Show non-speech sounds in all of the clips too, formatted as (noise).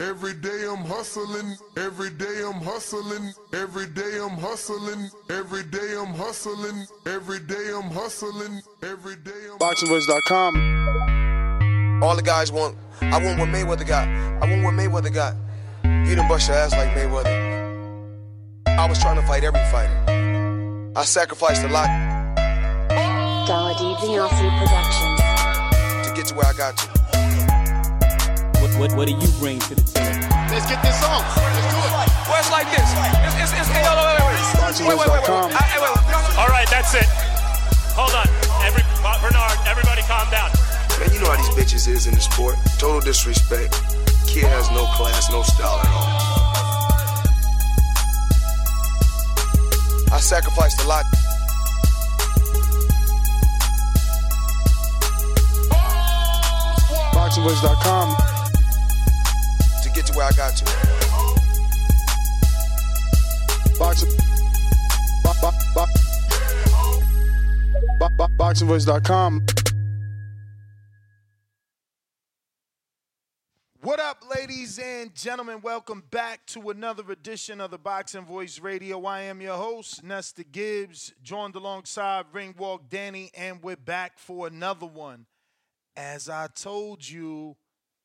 Every day I'm hustling, every day I'm hustling, every day I'm hustling, every day I'm hustling, every day I'm hustling, every day I'm BoxingVoice.com. All the guys want, I want what Mayweather got. I want what Mayweather got. You done bust your ass like Mayweather. I was trying to fight every fighter. I sacrificed a lot Dala Dibiase Productions. to get to where I got to. What, what, what do you bring to the table? Let's get this on. Let's do it. Well, it's like this. It's, it's, it's, hey, hold on, wait, wait, wait. Wait, wait, wait, wait. I- hey, wait, wait. All right, that's it. Hold on. Every, Bernard, everybody calm down. Man, you know how these bitches is in the sport. Total disrespect. Kid has no class, no style at all. I sacrificed a lot. BoxingVoice.com. get to where I got to. Boxing. Bo- bo- bo- bo- bo- BoxingVoice.com. What up, ladies and gentlemen? Welcome back to another edition of the Boxing Voice Radio. I am your host, Nestor Gibbs, joined alongside Ringwalk Danny, and we're back for another one. As I told you,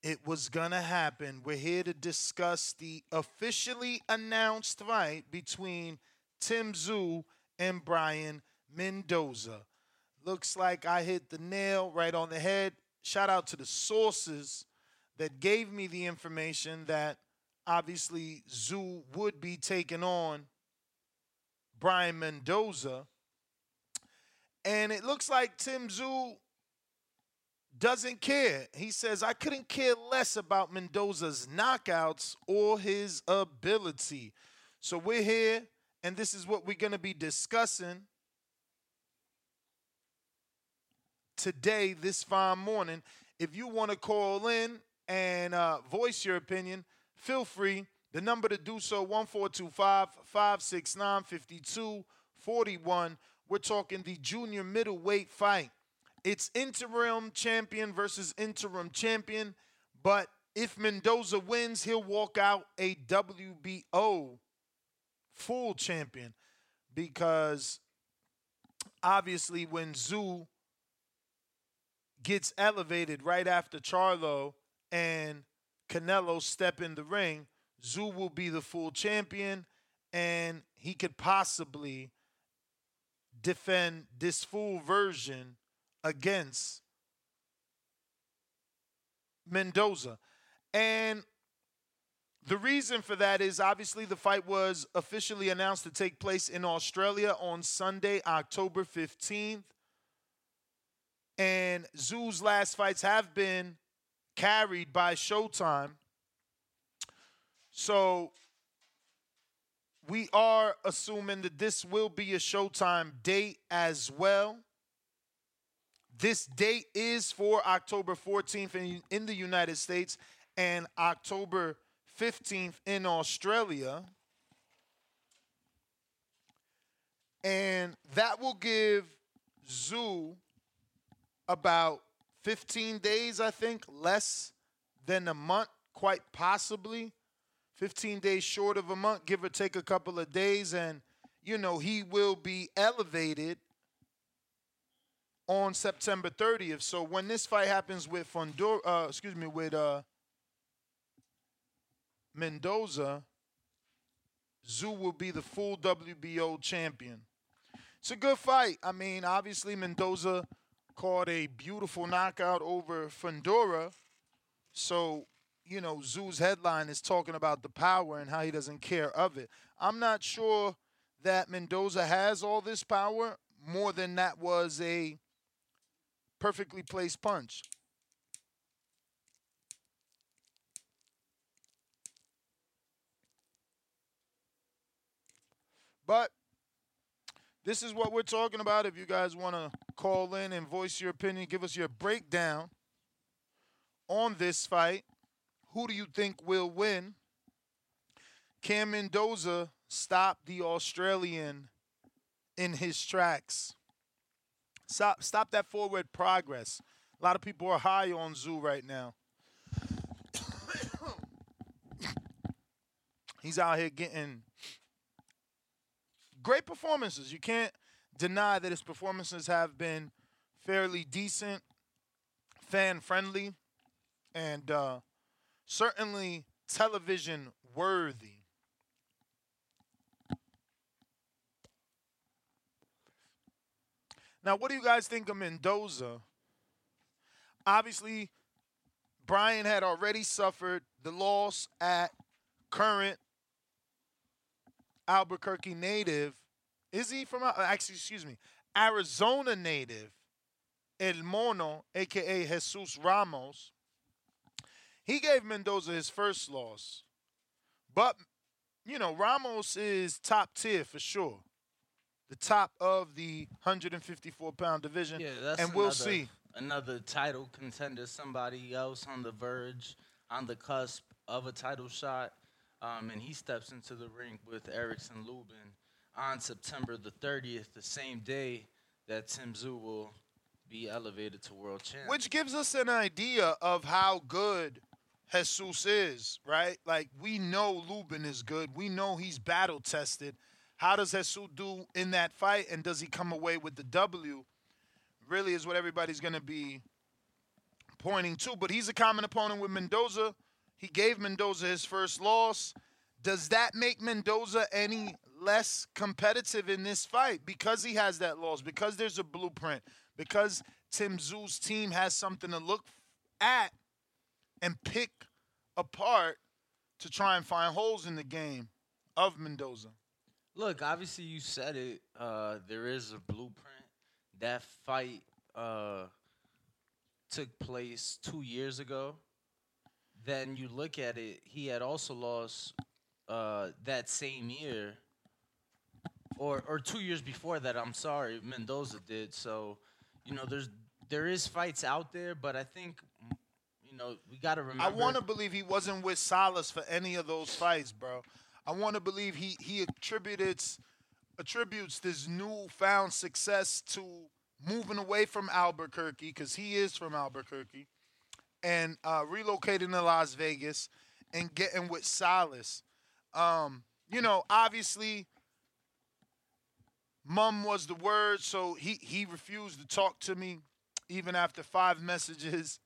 it was gonna happen. We're here to discuss the officially announced fight between Tim Tszyu and Brian Mendoza. Looks like I hit the nail right on the head. Shout out to the sources that gave me the information that obviously Tszyu would be taking on Brian Mendoza. And it looks like Tim Tszyu doesn't care. He says, I couldn't care less about Mendoza's knockouts or his ability. So we're here, and this is what we're going to be discussing today, this fine morning. If you want to call in and uh, voice your opinion, feel free. The number to do so 1425 569 5241. We're talking the junior middleweight fight. It's interim champion versus interim champion, but if Mendoza wins, he'll walk out a WBO full champion because obviously when Tszyu gets elevated right after Charlo and Canelo step in the ring, Tszyu will be the full champion and he could possibly defend this full version against Mendoza. And the reason for that is obviously the fight was officially announced to take place in Australia on Sunday, October 15th. And Tszyu's last fights have been carried by Showtime. So we are assuming that this will be a Showtime date as well. This date is for October 14th in, in the United States and October 15th in Australia. And that will give Tszyu about 15 days, I think, less than a month, quite possibly, 15 days short of a month, give or take a couple of days, and you know he will be elevated on September 30th. So when this fight happens with Fondor, uh, excuse me, with uh, Mendoza, Tszyu will be the full WBO champion. It's a good fight. I mean, obviously Mendoza caught a beautiful knockout over Fundora. So, you know, Tszyu's headline is talking about the power and how he doesn't care of it. I'm not sure that Mendoza has all this power. More than that was a perfectly placed punch. But this is what we're talking about. If you guys want to call in and voice your opinion, give us your breakdown on this fight. Who do you think will win? Cam Mendoza stopped the Australian in his tracks. Stop, stop that forward progress. A lot of people are high on Tszyu right now. (coughs) He's out here getting great performances. You can't deny that his performances have been fairly decent, fan friendly, and uh, certainly television worthy. Now, what do you guys think of Mendoza? Obviously, Brian had already suffered the loss at current Albuquerque native. Is he from, uh, actually, excuse me, Arizona native, El Mono, aka Jesus Ramos? He gave Mendoza his first loss. But, you know, Ramos is top tier for sure the top of the 154 pound division. Yeah, that's and we'll another, see. Another title contender, somebody else on the verge, on the cusp of a title shot. Um, and he steps into the ring with Erickson Lubin on September the 30th, the same day that Tim Tszyu will be elevated to world champion. Which gives us an idea of how good Jesus is, right? Like, we know Lubin is good. We know he's battle tested. How does Jesus do in that fight, and does he come away with the W? Really is what everybody's going to be pointing to. But he's a common opponent with Mendoza. He gave Mendoza his first loss. Does that make Mendoza any less competitive in this fight because he has that loss, because there's a blueprint, because Tim Tszyu's team has something to look at and pick apart to try and find holes in the game of Mendoza? Look, obviously you said it. Uh, there is a blueprint. That fight uh, took place two years ago. Then you look at it. He had also lost uh, that same year, or or two years before that. I'm sorry, Mendoza did. So, you know, there's there is fights out there, but I think you know we got to remember. I want to believe he wasn't with Salas for any of those fights, bro. I want to believe he he attributes attributes this newfound success to moving away from Albuquerque because he is from Albuquerque and uh, relocating to Las Vegas and getting with Silas. Um, you know, obviously, mum was the word, so he he refused to talk to me even after five messages.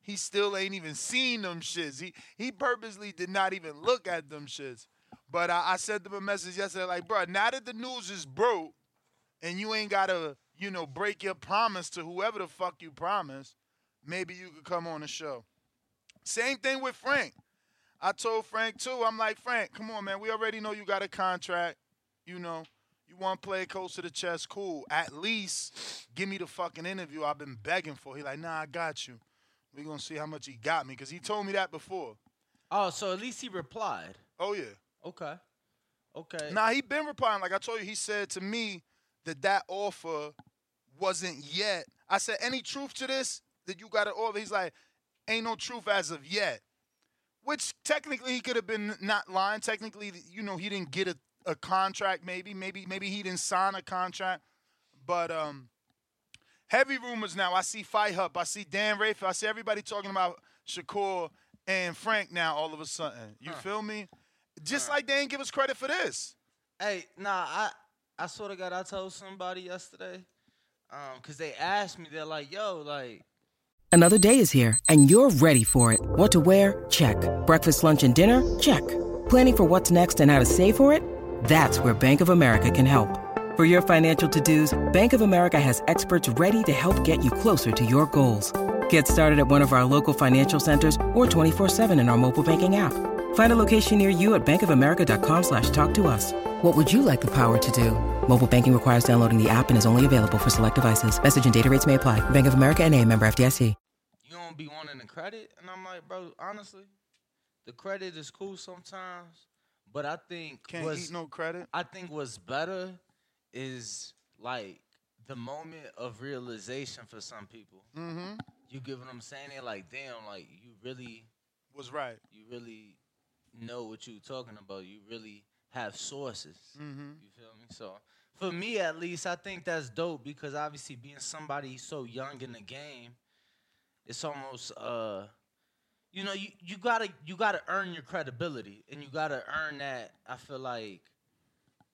He still ain't even seen them shits. He he purposely did not even look at them shits. But I, I sent them a message yesterday, like, bro, now that the news is broke, and you ain't gotta, you know, break your promise to whoever the fuck you promised, maybe you could come on the show. Same thing with Frank. I told Frank too. I'm like, Frank, come on, man. We already know you got a contract. You know, you want to play close to the chest, cool. At least give me the fucking interview I've been begging for. He like, nah, I got you. We gonna see how much he got me because he told me that before. Oh, so at least he replied. Oh yeah. Okay. Okay. Nah, he been replying. Like I told you, he said to me that that offer wasn't yet. I said, any truth to this? That you got an offer? He's like, ain't no truth as of yet. Which technically he could have been not lying. Technically, you know, he didn't get a, a contract. Maybe, maybe, maybe he didn't sign a contract. But um, heavy rumors now. I see Fight Hub. I see Dan Rafael. I see everybody talking about Shakur and Frank now. All of a sudden, you Huh. feel me? Just like they ain't give us credit for this. Hey, nah, I I swear to God, I told somebody yesterday, um, cause they asked me, they're like, "Yo, like, Another day is here, and you're ready for it. What to wear? Check. Breakfast, lunch, and dinner? Check. Planning for what's next and how to save for it? That's where Bank of America can help. For your financial to-dos, Bank of America has experts ready to help get you closer to your goals. Get started at one of our local financial centers or 24-7 in our mobile banking app. Find a location near you at bankofamerica.com slash talk to us. What would you like the power to do? Mobile banking requires downloading the app and is only available for select devices. Message and data rates may apply. Bank of America and a member FDIC. you don't be wanting the credit," and I'm like, "Bro, honestly, the credit is cool sometimes, but I think Can't what's- eat no credit. I think what's better is like the moment of realization for some people. Mm-hmm. You get what I'm saying? They're like, damn, like you really Was right. you really know what you're talking about. You really have sources. Mm-hmm. You feel me? So for me at least, I think that's dope because obviously being somebody so young in the game, it's almost uh you know, you, you gotta you gotta earn your credibility and you gotta earn that I feel like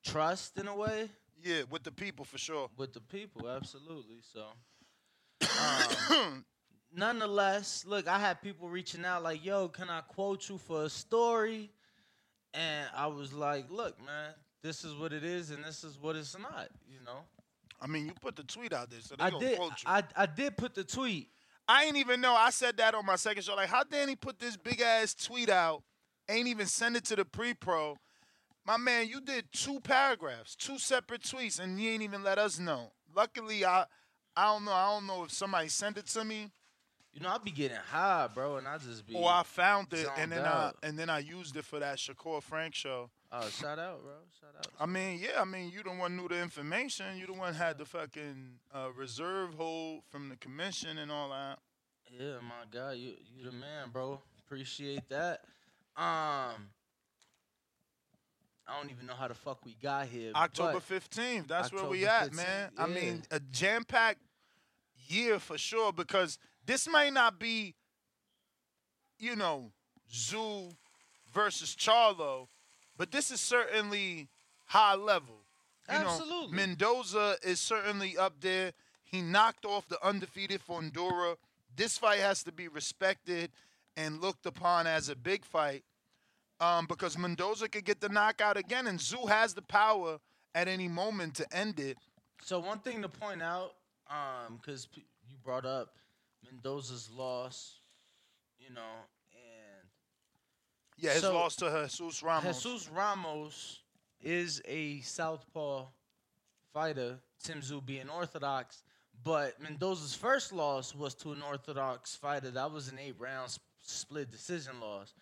trust in a way Yeah, with the people for sure. with the people, absolutely. So (coughs) um, nonetheless, look, I had people reaching out like, "Yo, can I quote you for a story?" And I was like, "Look, man, this is what it is, and this is what it's not." You know, I mean, you put the tweet out there, so they I gonna did, quote you. I, I did put the tweet. I ain't even know. I said that on my second show. Like, how Danny put this big ass tweet out, ain't even send it to the pre pro. My man, you did two paragraphs, two separate tweets, and you ain't even let us know. Luckily, I I don't know. I don't know if somebody sent it to me You know, I'd be getting high, bro, and I just be. or I found it and then I and then I used it for that Shakur Frank show. Oh, shout out, bro. Shout out. I mean, yeah, I mean, you the one knew the information. You the one had the fucking uh, reserve hold from the commission and all that. Yeah, my God, you you the man, bro. Appreciate that. Um, I don't even know how the fuck we got here. October fifteenth. That's where we October at, man. 15th, I mean, a jam packed year for sure because this might not be, you know, Tszyu versus Charlo, but this is certainly high level. You know, Absolutely. Mendoza is certainly up there. He knocked off the undefeated Fundora. This fight has to be respected and looked upon as a big fight um, because Mendoza could get the knockout again, and Tszyu has the power at any moment to end it. So one thing to point out, um, because p- you brought up Mendoza's loss, you know, and Yeah, his So- loss to Jesus Ramos. Jesus Ramos is a southpaw fighter. Tim Tszyu being orthodox, but Mendoza's first loss was to an orthodox fighter. That was an eight-round s- split decision loss.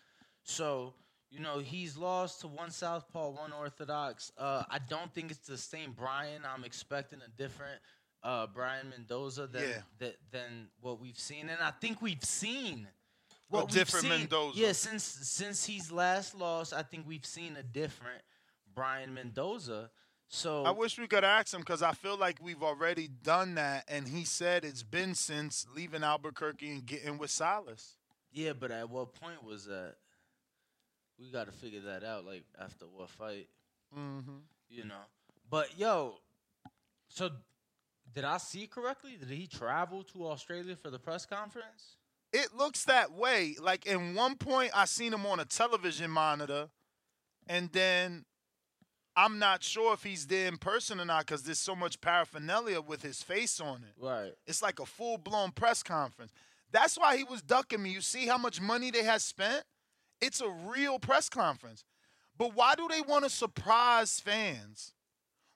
So you know he's lost to one southpaw, one orthodox. Uh, I don't think it's the same Brian. I'm expecting a different uh, Brian Mendoza than Yeah. that, than what we've seen, and I think we've seen what we've different seen- Mendoza. Yeah, since since he's last lost, I think we've seen a different Brian Mendoza. So I wish we could ask him because I feel like we've already done that, and he said it's been since leaving Albuquerque and getting with Silas. yeah, but at what point was that? We got to figure that out. Like after what fight, Mm-hmm. you know? But yo, so did I see correctly? Did he travel to Australia for the press conference? It looks that way. Like in one point, I seen him on a television monitor, and then I'm not sure if he's there in person or not because there's so much paraphernalia with his face on it. Right. It's like a full blown press conference. That's why he was ducking me. You see how much money they had spent? It's a real press conference. But why do they want to surprise fans?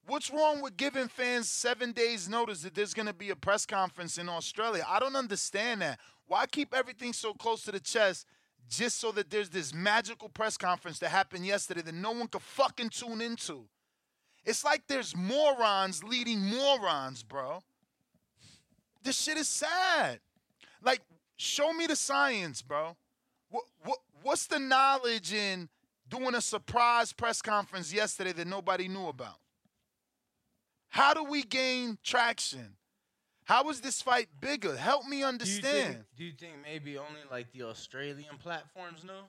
What's wrong with giving fans seven days' notice that there's going to be a press conference in Australia? I don't understand that. Why keep everything so close to the chest just so that there's this magical press conference that happened yesterday that no one could fucking tune into? It's like there's morons leading morons, bro. This shit is sad. Like, show me the science, bro. What, what, what's the knowledge in doing a surprise press conference yesterday that nobody knew about? How do we gain traction? How is this fight bigger? Help me Do you, understand. think, do you think maybe only like the Australian platforms know?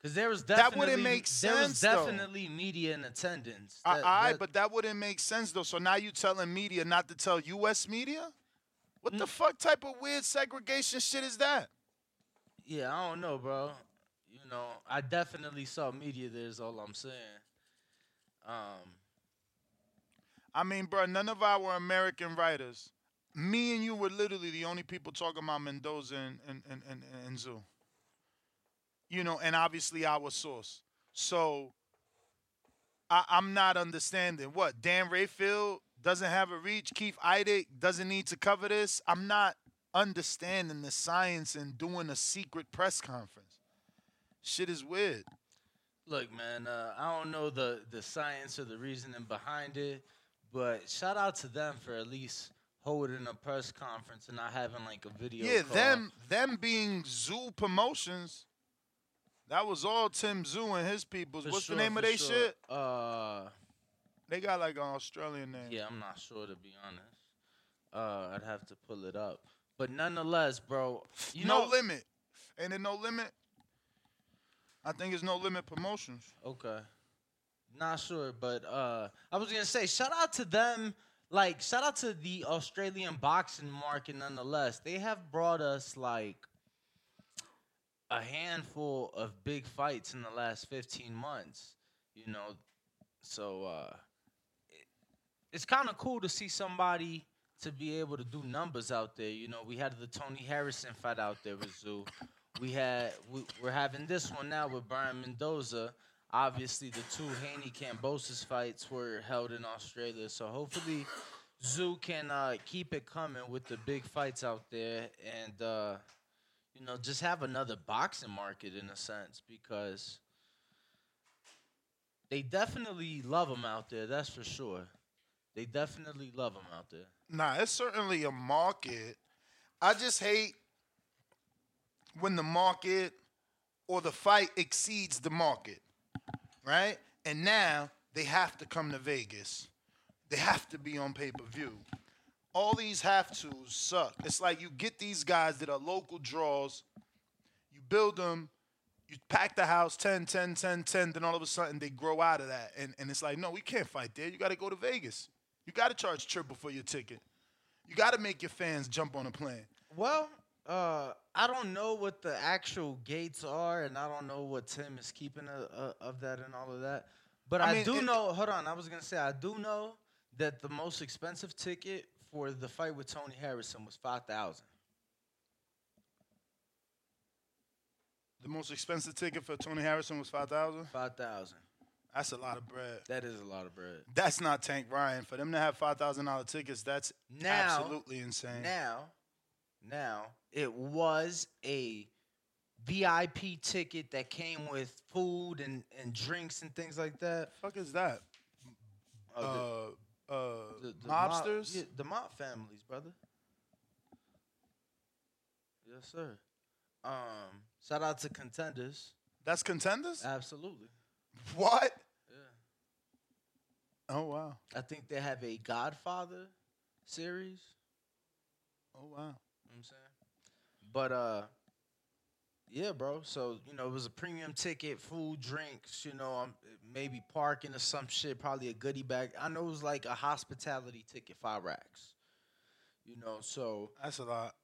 Because there was definitely That wouldn't make sense. There was sense, though. definitely media in attendance. I, That- I that- but that wouldn't make sense though. So now you telling media not to tell U.S. media? What Mm. the fuck type of weird segregation shit is that? Yeah, I don't know, bro. You know, I definitely saw media there. Is all I'm saying. Um, I mean, bro, none of our American writers, me and you were literally the only people talking about Mendoza and and and, and, and Tszyu. You know, and obviously our source. So I, I'm not understanding what Dan Rafael doesn't have a reach. Keith Idec doesn't need to cover this. I'm not understanding the science and doing a secret press conference. Shit is weird. look, man. Uh, I don't know the the science or the reasoning behind it, but shout out to them for at least holding a press conference and not having like a video. Yeah, call. them them being Tszyu Promotions. That was all Tim Tszyu and his peoples. For What's sure, the name of they sure. shit? Uh, They got like an Australian name. yeah, I'm not sure to be honest. Uh, I'd have to pull it up, but nonetheless, bro. You no know, limit. Ain't it no limit? I think it's no limit promotions. Okay. Not sure, but uh I was gonna say shout out to them. Like shout out to the Australian boxing market nonetheless. They have brought us like a handful of big fights in the last 15 months. You know, so uh it, it's kind of cool to see somebody to be able to do numbers out there. You know, we had the Tony Harrison fight out there with Tszyu. We had we, we're having this one now with Brian Mendoza. Obviously, the two Haney Kambosos fights were held in Australia, so hopefully, Tszyu can uh, keep it coming with the big fights out there, and uh, you know, just have another boxing market in a sense because they definitely love them out there. That's for sure. They definitely love them out there. Nah, it's certainly a market. I just hate when the market or the fight exceeds the market, right? And now they have to come to Vegas. They have to be on pay per view. All these have tos suck. It's like you get these guys that are local draws, you build them, you pack the house 10, 10, 10, 10, then all of a sudden they grow out of that. And, and it's like, no, we can't fight there. You got to go to Vegas. You got to charge triple for your ticket. You got to make your fans jump on a plane. Well, uh, I don't know what the actual gates are, and I don't know what Tim is keeping uh, uh, of that and all of that. But I I, mean, do it- know. Hold on, I was gonna say I do know that the most expensive ticket for the fight with Tony Harrison was five thousand. The most expensive ticket for Tony Harrison was 5000 Five thousand. That's a lot of bread. That is a lot of bread. That's not Tank Ryan. For them to have $5,000 tickets, that's Now, absolutely insane. Now, now it was a VIP ticket that came with food and, and drinks and things like that. fuck is that? Uh, the- uh, uh, the, the mob- mobsters? yeah, the mob families, brother. Yes, sir. Um, shout out to contenders. That's contenders? Absolutely. What? Yeah. Oh, wow. I think they have a Godfather series. Oh, wow. You know what I'm saying? But uh yeah, bro. So, you know, it was a premium ticket, food, drinks, you know, um, maybe parking or some shit, probably a goodie bag. I know it was like a hospitality ticket, five racks. You know, so That's a lot.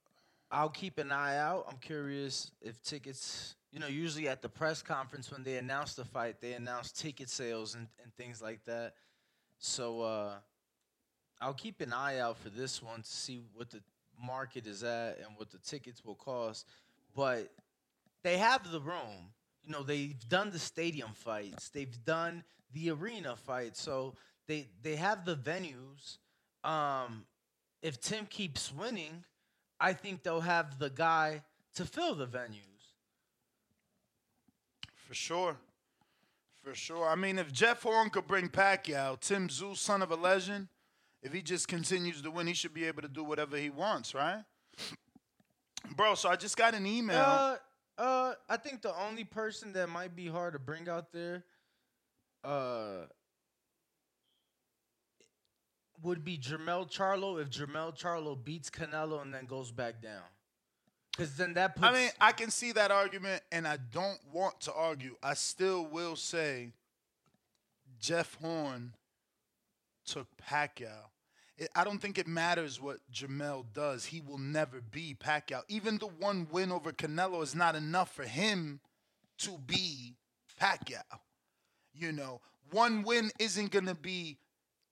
I'll keep an eye out. I'm curious if tickets, you know, usually at the press conference when they announce the fight, they announce ticket sales and, and things like that. So uh, I'll keep an eye out for this one to see what the market is at and what the tickets will cost. But they have the room. You know, they've done the stadium fights, they've done the arena fights. So they they have the venues. Um, if Tim keeps winning, I think they'll have the guy to fill the venues. For sure. For sure. I mean, if Jeff Horn could bring Pacquiao, Tim Tszyu, son of a legend, if he just continues to win, he should be able to do whatever he wants, right? Bro, so I just got an email. Uh, uh, I think the only person that might be hard to bring out there, uh, would be Jermell Charlo if Jermell Charlo beats Canelo and then goes back down. Because then that puts. I mean, I can see that argument, and I don't want to argue. I still will say Jeff Horn took Pacquiao. It, I don't think it matters what Jamel does. He will never be Pacquiao. Even the one win over Canelo is not enough for him to be Pacquiao. You know, one win isn't going to be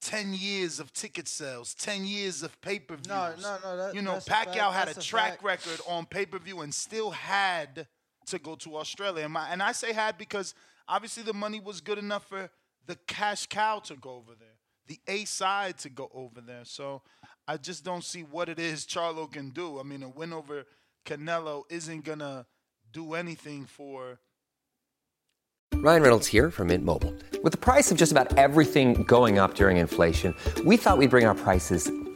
10 years of ticket sales, 10 years of pay per views. No, no, no, that- you know, that's a Pacquiao had a track record on pay per view and still had to go to Australia. And, my, and I say had because obviously the money was good enough for the cash cow to go over there, the A side to go over there. So I just don't see what it is Charlo can do. I mean, a win over Canelo isn't going to do anything for. Ryan Reynolds here from Mint Mobile. With the price of just about everything going up during inflation, we thought we'd bring our prices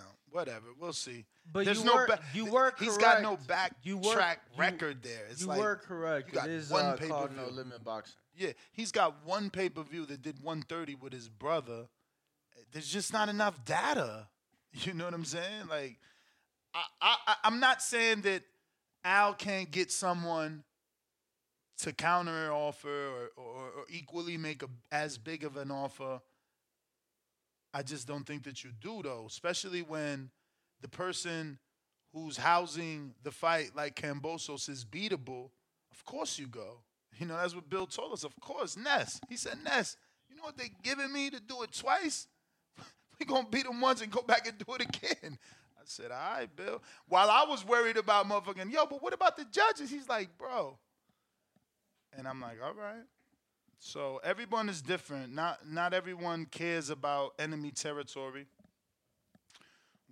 know, whatever. We'll see. But There's you no were- back. you were He's got no back You were- track you- record there. It's you like were correct. You got it is one uh, called no limit boxing. Yeah, he's got one pay per view that did 130 with his brother. There's just not enough data. (laughs) You know what I'm saying? Like, I, I, I- I'm not saying that Al can't get someone to counter offer or, or, or equally make a, as big of an offer. I just don't think that you do though, especially when the person who's housing the fight like Kambosos is beatable. Of course you go. You know, that's what Bill told us. Of course, Ness. He said, Ness, you know what they giving me to do it twice? (laughs) we gonna beat them once and go back and do it again. I said, all right, Bill. While I was worried about motherfucking, yo, but what about the judges? He's like, bro. And I'm like, all right. So everyone is different. Not not everyone cares about enemy territory.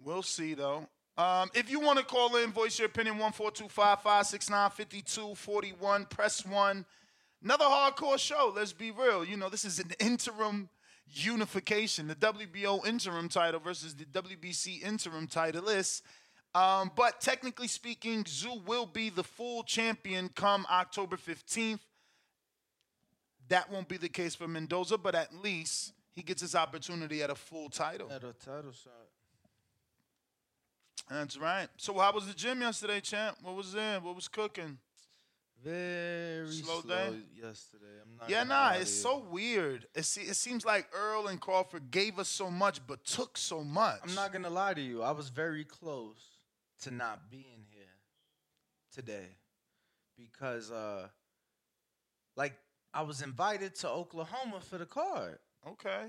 We'll see though. Um, if you want to call in, voice your opinion, 14255695241, press one. Another hardcore show, let's be real. You know, this is an interim unification, the WBO interim title versus the WBC interim title is. Um, but technically speaking, Tszyu will be the full champion come October 15th. That won't be the case for Mendoza, but at least he gets his opportunity at a full title. At a title shot. That's right. So how was the gym yesterday, champ? What was in? What was cooking? Very Slow slow, day? yesterday. I'm not Yeah, nah, it's so weird. It, se- it seems like Errol and Crawford gave us so much, but took so much. I'm not gonna lie to you. I was very close to not being here today because, uh, like, I was invited to Oklahoma for the card. Okay.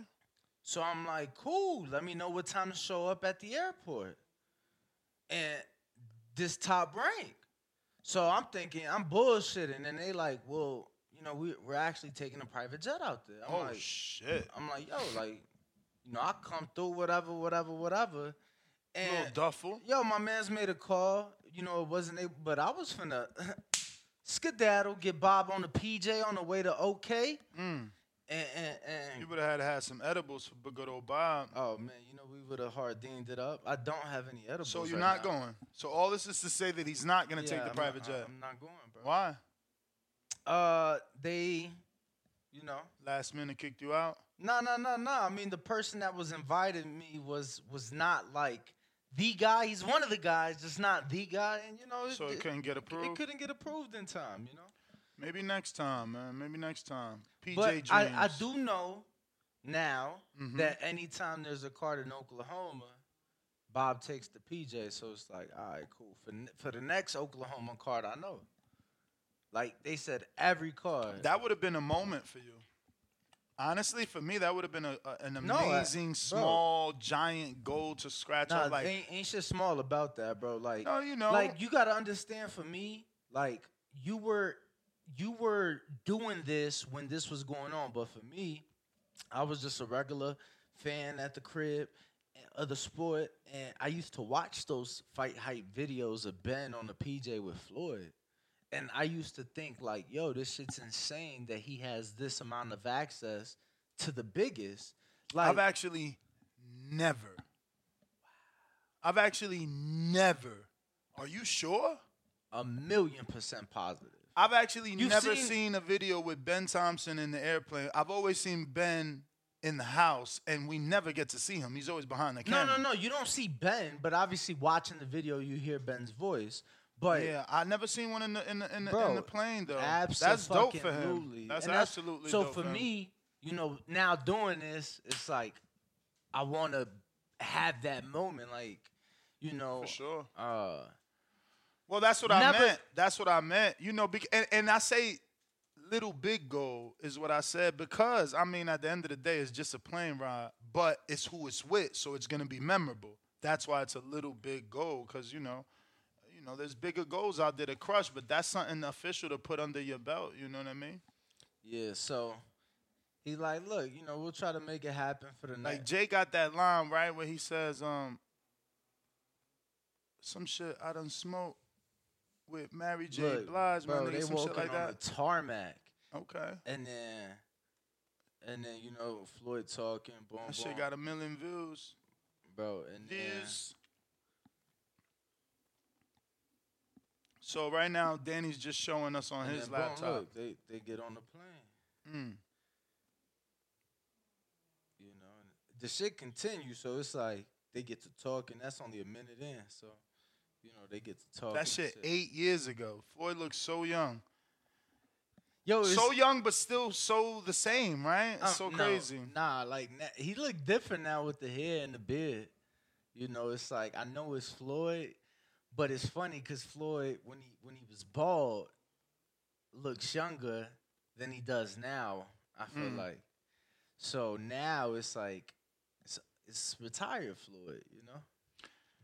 So I'm like, cool. Let me know what time to show up at the airport. And this top rank. So I'm thinking I'm bullshitting, and they like, well, you know, we, we're actually taking a private jet out there. I'm Oh, like, shit. I'm like, yo, like, you know, I come through, whatever, whatever, whatever. And Little duffel. Yo, my man's made a call. You know, it wasn't able, but I was finna (laughs) skedaddle, get Bob on the PJ on the way to OK. Mm. And, and, and You would have had to have some edibles for good old Bob. Oh man, you know we would have hard deemed it up. I don't have any edibles. So you're right not now. going. So all this is to say that he's not going to Yeah, take the I'm private not, jet. I'm not going, bro. Why? Uh, they, you know, Last minute kicked you out. no, no, no, no. I mean, the person that was invited me was was not like the guy. He's one of the guys, just not the guy. And you know, So it couldn't get approved? It couldn't get approved in time. You know. Maybe next time, man. Maybe next time. PJ But Dreams. I, I do know now Mhm. that anytime there's a card in Oklahoma, Bob takes the PJ. So it's like, all right, cool. For for the next Oklahoma card, I know. Like they said, every card. That would have been a moment for you. Honestly, for me, that would have been a, a- an No, I- amazing, bro. small, giant goal to scratch Nah, off. Like, ain't, ain't shit small about that, bro. Like, No, you know. like you gotta understand. For me, like you were, you were doing this when this was going on, but for me, I was just a regular fan at the crib of the sport, and I used to watch those fight hype videos of Ben on the PJ with Floyd, and I used to think like, yo, this shit's insane that he has this amount of access to the biggest. Like, I've actually never. I've actually never. Are you sure? a million percent positive. I've actually You've never seen- seen, a video with Ben Thompson in the airplane. I've always seen Ben in the house, and we never get to see him. He's always behind the camera. No, no, no. You don't see Ben, but obviously watching the video, you hear Ben's voice. But yeah, I never seen one in the in the, in the, Bro, in the plane though. That's dope for him. Absolutely. That's And absolutely so for me. You know, now doing this, it's like I want to have that moment, like you know, For sure. Uh, Well, that's what I meant. That's what I meant. You know, bec- and, and I say little big goal is what I said because I mean at the end of the day it's just a plane ride, but it's who it's with, so it's gonna be memorable. That's why it's a little big goal because you know, know, there's bigger goals out there to crush, but that's something official to put under your belt. You know what I mean? yeah. So he's like, look, you know, we'll try to make it happen for the night. Like. Jay got that line right where he says, um, some shit I done smoke with Mary J. Look, Blige, bro, man, they nigga, some shit like on that. the tarmac. Okay. And then, and then you know Floyd talking, boom, That boom, shit got a million views. bro. And then, Views. So right now, Danny's just showing us on and his then, laptop. look, they they get on the plane. Mm. You know, the shit continues. So it's like they get to talk, and that's only a minute in. So, you know, they get to talk. That shit eight years ago. Floyd looks so young. Yo, so young, but still so the same, right? It's Um, so no, crazy. Nah, like he looked different now with the hair and the beard. You know, it's like I know it's Floyd, but it's funny because Floyd, when he when he was bald, looks younger than he does now. I feel Mm. like. So now it's like it's, it's retired Floyd. You know,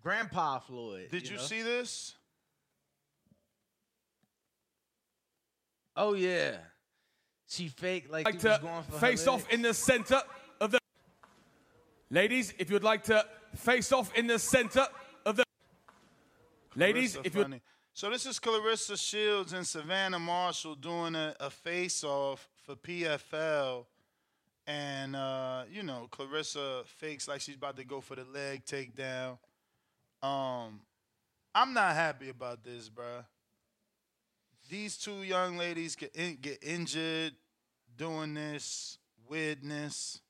Grandpa Floyd. Did you, know? see this? Oh yeah, she fake like, like he was to going for face off in the center of the ladies if you'd like to face off in the center ladies Claressa if you funny. So this is Claressa Shields and Savannah Marshall doing a, a face-off for PFL, and uh, you know Claressa fakes like she's about to go for the leg takedown. Um, I'm not happy about this, bruh. These two young ladies get in, get injured doing this weirdness.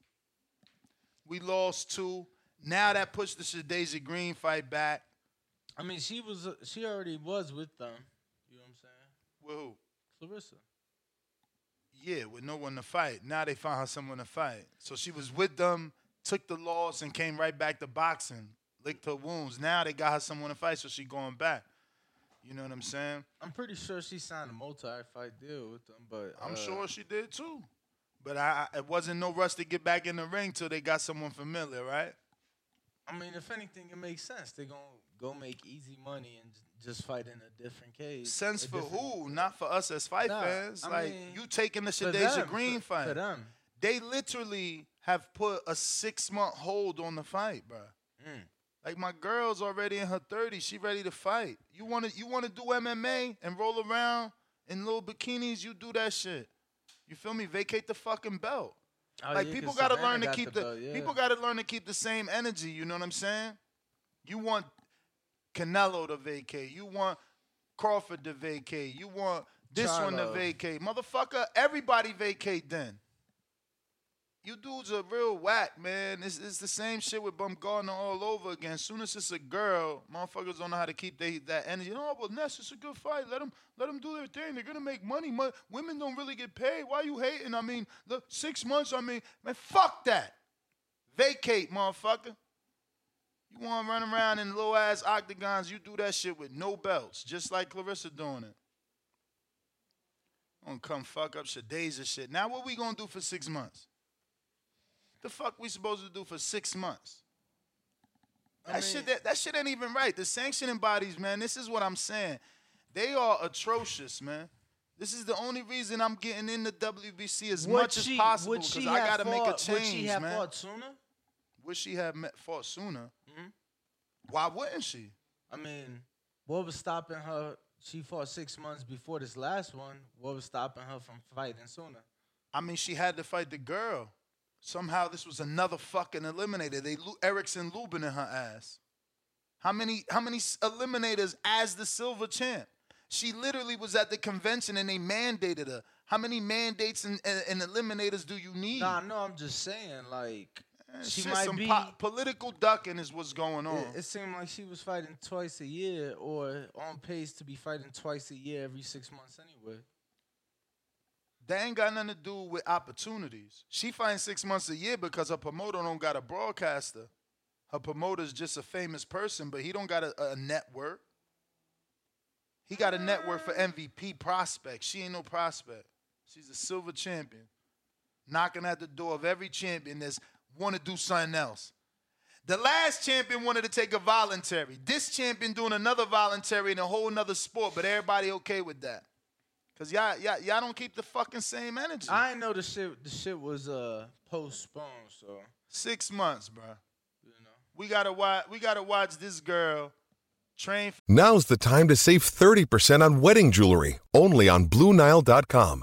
We lost two. Now that puts the Shadasia Green fight back. I mean, she was she already was with them. You know what I'm saying? With who? Claressa. Yeah, with no one to fight. Now they found her someone to fight. So she was with them, took the loss, and came right back to boxing. Licked her wounds. Now they got her someone to fight, so she going back. You know what I'm saying? I'm pretty sure she signed a multi-fight deal with them, but I'm uh, sure she did too. But I, I- it wasn't no rush to get back in the ring till they got someone familiar, right? I mean, if anything, it makes sense. They're gonna go make easy money and just fight in a different cage. Sense for who? Not for us as fight Nah, fans. I like mean, you taking the them, Green for- fight. for them. They literally have put a six month hold on the fight, bro. Mm. Like my girl's already in her 30s. She ready to fight. You wanna you wanna do MMA and roll around in little bikinis, you do that shit. You feel me? Vacate the fucking belt. Oh, like yeah, people gotta Savannah learn to got keep the the, belt, yeah. people gotta learn to keep the same energy, you know what I'm saying? You want Canelo to vacate. You want Crawford to vacate. You want this one to vacate. Motherfucker, everybody vacate then. You dudes are real whack, man. It's, it's the same shit with Baumgardner all over again. As soon as it's a girl, motherfuckers don't know how to keep they, that energy. Oh, well, Ness, it's a good fight. Let them let them do their thing. They're gonna make money. Mo- women don't really get paid. Why you hating? I mean, look, six months. I mean, man, fuck that. Vacate, motherfucker. You want to run around in low ass octagons? You do that shit with no belts, just like Claressa doing it. I'm gonna come fuck up Shadasia shit. Now what we gonna do for six months? The fuck we supposed to do for six months? That shit that, that shit ain't even right. The sanctioning bodies, man, this is what I'm saying. They are atrocious, man. This is the only reason I'm getting in the WBC as much she- as possible because she I gotta make a fought- change, Would she have man. fought sooner? Would she have met, fought sooner? Why wouldn't she? I mean, what was stopping her She fought six months before this last one. What was stopping her from fighting sooner? I mean, she had to fight the girl. Somehow this was another fucking eliminator. They Erickson Lubin in her ass. How many how many eliminators as the silver champ? She literally was at the convention and they mandated her. How many mandates and, and, and eliminators do you need? Nah, no, I'm just saying, like, she Shit, might some be. po- political ducking is what's going on. It, it seemed like she was fighting twice a year, or on pace to be fighting twice a year every six months anyway. That ain't got nothing to do with opportunities. She fighting six months a year because her promoter don't got a broadcaster. Her promoter's just a famous person, but he don't got a, a network. He got a network for MVP prospects. She ain't no prospect. She's a silver champion, knocking at the door of every champion that's want to do something else. The last champion wanted to take a voluntary. This champion doing another voluntary in a whole nother sport, but everybody okay with that. Cause y'all, y'all, y'all don't keep the fucking same energy. I ain't know the shit. The shit was uh postponed. So Six months, bro. We gotta watch. We gotta watch this girl train. Now's the time to save 30% on wedding jewelry, only on BlueNile.com.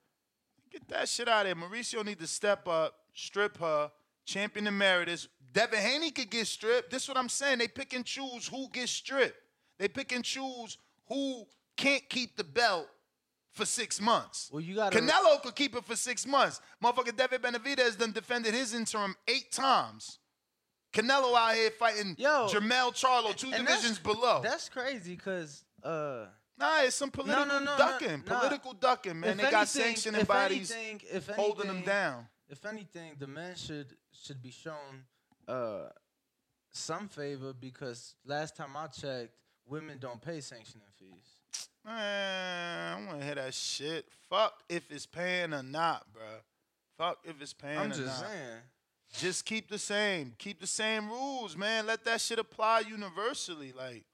Get that shit out of there. Mauricio need to step up, strip her, champion emeritus. Devin Haney could get stripped. This is what I'm saying. They pick and choose who gets stripped. They pick and choose who can't keep the belt for six months. Well, you gotta- Canelo could keep it for six months. Motherfucker David Benavidez done defended his interim eight times. Canelo out here fighting Yo, Jermell Charlo, two divisions below. That's crazy, cause uh. Nah, it's some political no, no, ducking. nah. political ducking, man. If they got sanctioning bodies anything- if anything, holding them down. If anything, the men should should be shown uh, some favor because last time I checked, women don't pay sanctioning fees. Man, I want to hear that shit. Fuck if it's paying or not, bruh. Fuck if it's paying or not. I'm just not. saying. Just keep the same. Keep the same rules, man. Let that shit apply universally. Like,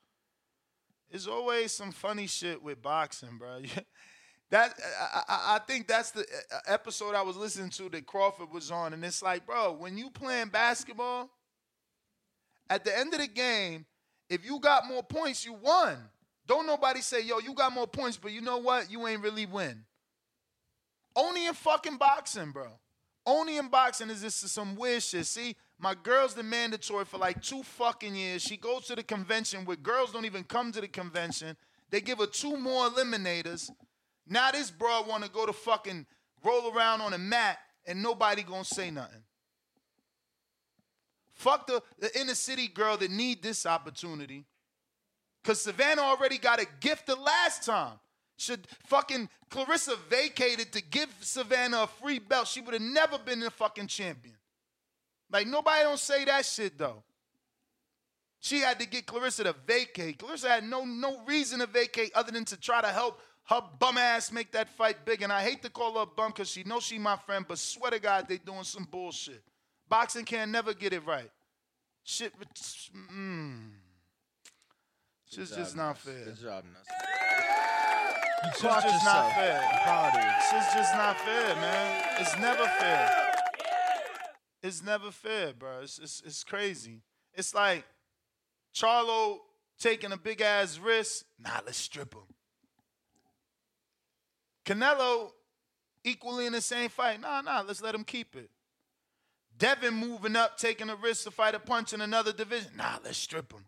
there's always some funny shit with boxing, bro. (laughs) that I, I, think that's the uh, episode I was listening to that Crawford was on, and it's like, bro, when you playing basketball, at the end of the game, if you got more points, you won. Don't nobody say, yo, you got more points, but you know what? You ain't really win. Only in fucking boxing, bro. Only in boxing is this some weird shit. See, my girl's the mandatory for like two fucking years. She goes to the convention where girls don't even come to the convention. They give her two more eliminators. Now this broad want to go to fucking roll around on a mat and nobody gonna say nothing. Fuck the, the inner city girl that need this opportunity. Cause Savannah already got a gift the last time. Should fucking Claressa vacated to give Savannah a free belt, she would have never been the fucking champion. Like nobody don't say that shit though. She had to get Claressa to vacate. Claressa had no no reason to vacate other than to try to help her bum ass make that fight big. And I hate to call her a bum because she knows she my friend, but swear to God, they doing some bullshit. Boxing can never get it right. Shit, mm. Shit's job, just not fair. Good job, Nuss. It's clocked just not fair. I'm proud of you. It's just, just not fair, man. It's never fair. It's never fair, bro. It's, it's, it's crazy. It's like Charlo taking a big ass risk. Nah, let's strip him. Canelo equally in the same fight. Nah, nah, let's let him keep it. Devin moving up, taking a risk to fight a punch in another division. Nah, let's strip him.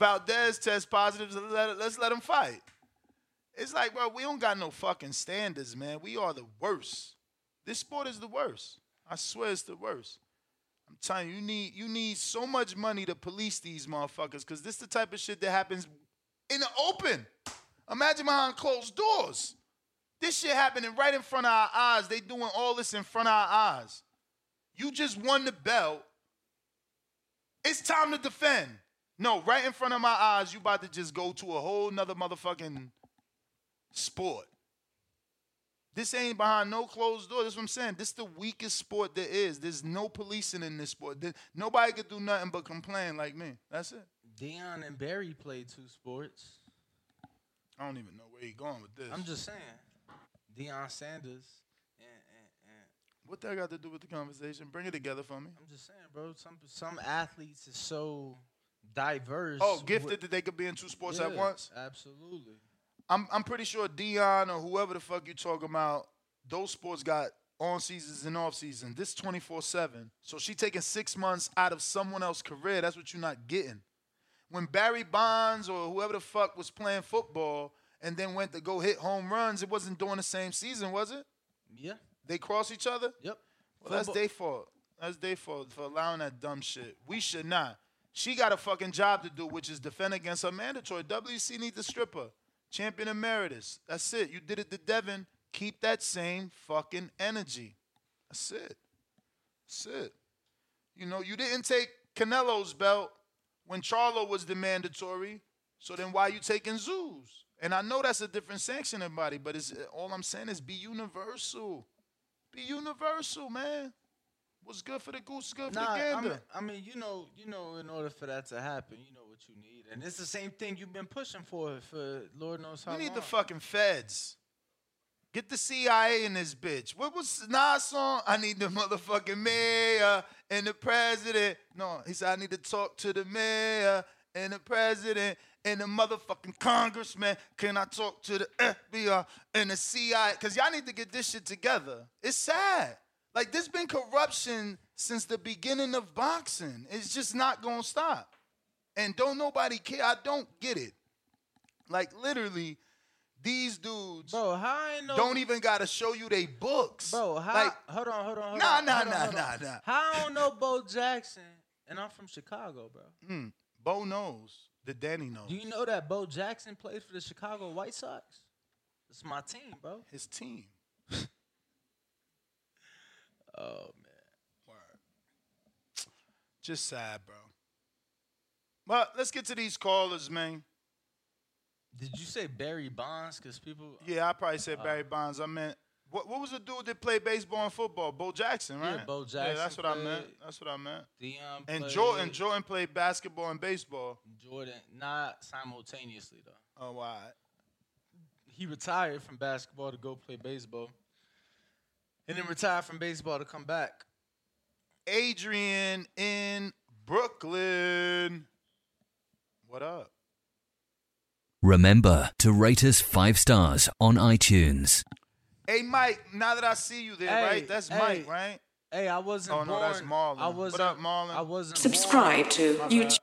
Valdez test positive. let- Let's let him fight. It's like, bro, we don't got no fucking standards, man. We are the worst. This sport is the worst. I swear it's the worst. I'm telling you, you need you need so much money to police these motherfuckers, cause this is the type of shit that happens in the open. Imagine behind closed doors. This shit happening right in front of our eyes. They doing all this in front of our eyes. You just won the belt. It's time to defend. No, right in front of my eyes, you about to just go to a whole nother motherfucking sport. This ain't behind no closed door. That's what I'm saying. This the weakest sport there is. There's no policing in this sport. There- nobody could do nothing but complain like me. That's it. Deion and Barry played two sports. I don't even know where he going with this. I'm just saying. Deion Sanders. And, and, and What that got to do with the conversation? Bring it together for me. I'm just saying, bro. Some some athletes is so diverse. Oh, gifted with- that they could be in two sports at once. Absolutely. I'm I'm pretty sure Deion or whoever the fuck you talking about, those sports got on seasons and off season. This 24 seven. So she taking six months out of someone else's career. That's what you're not getting. When Barry Bonds or whoever the fuck was playing football and then went to go hit home runs, it wasn't during the same season, was it? Yeah. They cross each other? Yep. Well, that's Football- their fault. That's their fault for allowing that dumb shit. We should not. She got a fucking job to do, which is defend against her mandatory. WC need to strip her. Champion emeritus. That's it. You did it to Devin. Keep that same fucking energy. That's it. That's it. You know, you didn't take Canelo's belt when Charlo was the mandatory. So then why you taking Tszyu's? And I know that's a different sanctioning body, but it's all I'm saying is be universal. Be universal, man. What's good for the goose is good for Nah, the I gander. mean, I mean, you know, you know, in order for that to happen, you know what you need, and it's the same thing you've been pushing for for Lord knows how we need long. the fucking feds. Get the CIA in this bitch. What was Nas song? I need the motherfucking mayor and the president. No, he said I need to talk to the mayor and the president and the motherfucking congressman. Can I talk to the FBI and the CIA? Cause y'all need to get this shit together. It's sad. Like there's been corruption since the beginning of boxing. It's just not gonna stop. And don't nobody care. I don't get it. Like literally, these dudes bro, how I know, don't even gotta show you they books. bro. How? like hold on, hold on, hold Nah, on. nah, on, nah, nah, nah. How I don't know Bo Jackson, and I'm from Chicago, bro. mm, Bo knows. The Danny knows. Do you know that Bo Jackson played for the Chicago White Sox? It's my team, bro. His team. (laughs) Oh man. Word. Just sad, bro. But let's get to these callers, man. Did you say Barry Bonds? Because people. Yeah, I probably said Uh, Barry Bonds. I meant what? What was the dude that played baseball and football? Bo Jackson, right? Yeah, Bo Yeah, that's Jackson what I meant. That's what I meant. Deion And played. Jordan, Jordan played basketball and baseball. Jordan, not simultaneously though. Oh, why? He retired from basketball to go play baseball, and then retired from baseball to come back. Adrian in Brooklyn. What up? Remember to rate us five stars on iTunes. Hey, Mike. Now that I see you there, Hey, right? That's hey. Mike, right? Hey, I wasn't Oh, no, born. that's Marlon. I What wasn't. up, Marlon? I wasn't Subscribe born- to YouTube.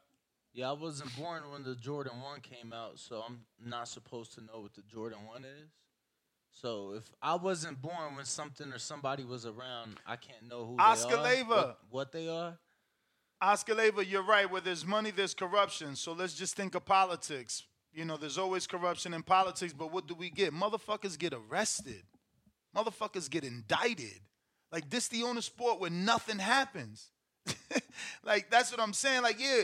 Yeah, I wasn't born when the Jordan One came out, so I'm not supposed to know what the Jordan One is. So if I wasn't born when something or somebody was around, I can't know who Oscar they are, Leyva. what, what they are. Oscar Leva, you're right. Where there's money, there's corruption. So let's just think of politics. You know, there's always corruption in politics, but what do we get? Motherfuckers get arrested. Motherfuckers get indicted. Like this the only sport where nothing happens. (laughs) like that's what I'm saying. Like, yeah,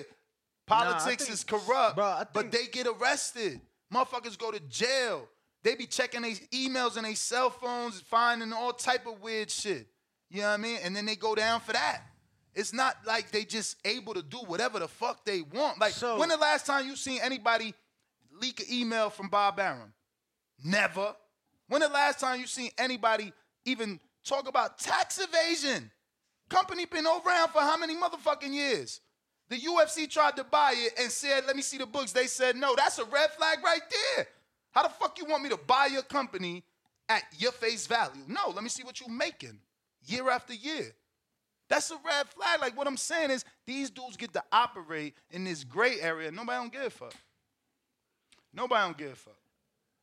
politics think- is corrupt, Bro, I but they get arrested. Motherfuckers go to jail. They be checking their emails and their cell phones, finding all type of weird shit. You know what I mean? And then they go down for that. It's not like they just able to do whatever the fuck they want. Like, when the last time you seen anybody leak an email from Bob Arum? Never. When the last time you seen anybody even talk about tax evasion? Company been around for how many motherfucking years? The UFC tried to buy it and said, let me see the books. They said, no, that's a red flag right there. How the fuck you want me to buy your company at your face value? No, let me see what you're making year after year. That's a red flag. Like what I'm saying is these dudes get to operate in this gray area. Nobody don't give a fuck. Nobody don't give a fuck.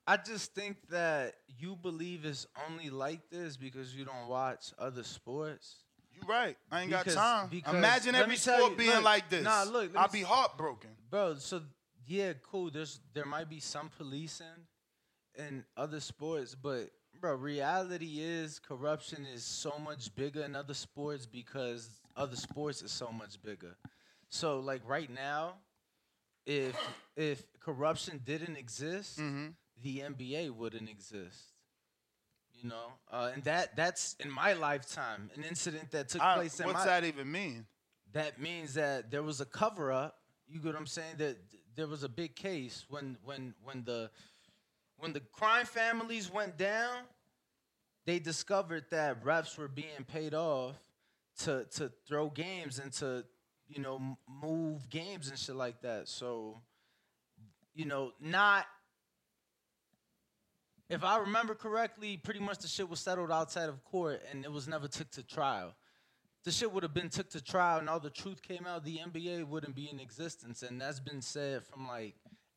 I just think that you believe it's only like this because you don't watch other sports. You right. I ain't Because- got time. Imagine every sport you- being look, like this. Nah, look, I'll be heartbroken. bro. So yeah, cool. There's there might be some policing in other sports, but bro, reality is corruption is so much bigger in other sports because other sports is so much bigger. So like right now, if if corruption didn't exist, Mm-hmm. the NBA wouldn't exist. You know, uh, and that that's in my lifetime an incident that took I- place in what's my. that even mean? That means that there was a cover up. You get what I'm saying? That there was a big case when when when the when the crime families went down. They discovered that refs were being paid off to to throw games and to you know move games and shit like that. So you know, not if I remember correctly, pretty much the shit was settled outside of court and it was never took to trial. The shit would have been took to trial and all the truth came out, the NBA wouldn't be in existence. And that's been said from like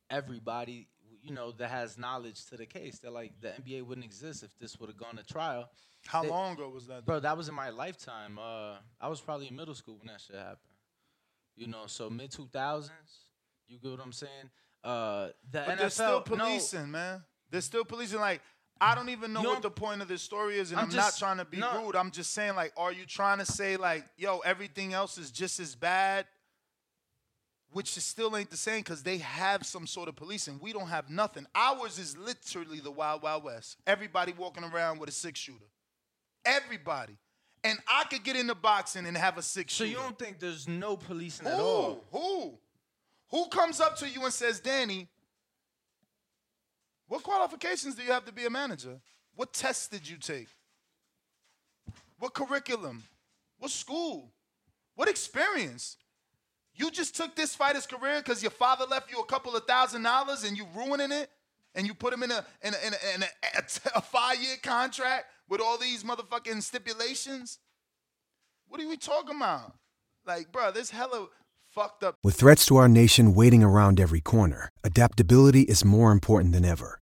everybody, you know, that has knowledge to the case. They're like the NBA wouldn't exist if this would have gone to trial. How They- long ago was that? Bro, that was in my lifetime. Uh, I was probably in middle school when that shit happened. You know, so mid two thousands. You get what I'm saying? Uh, the But NFL. they're still no, policing, man. They're still policing. Like, I don't even know You what the point of this story is, and I'm I'm, not trying to be no. rude. I'm just saying, like, are you trying to say, like, yo, everything else is just as bad? Which is still ain't the same because they have some sort of policing. We don't have nothing. Ours is literally the Wild Wild West. Everybody walking around with a six shooter. Everybody. And I could get into boxing and have a six So shooter. you don't think there's no policing Who? at all? Who? Who comes up to you and says, Danny, what qualifications do you have to be a manager? What tests did you take? What curriculum? What school? What experience? You just took this fighter's career because your father left you a couple of thousand dollars and you ruining it, and you put him in a in a, in a, in a, (laughs) a five year contract with all these motherfucking stipulations. What are we talking about? Like, bro, this hella fucked up. With threats to our nation waiting around every corner, adaptability is more important than ever.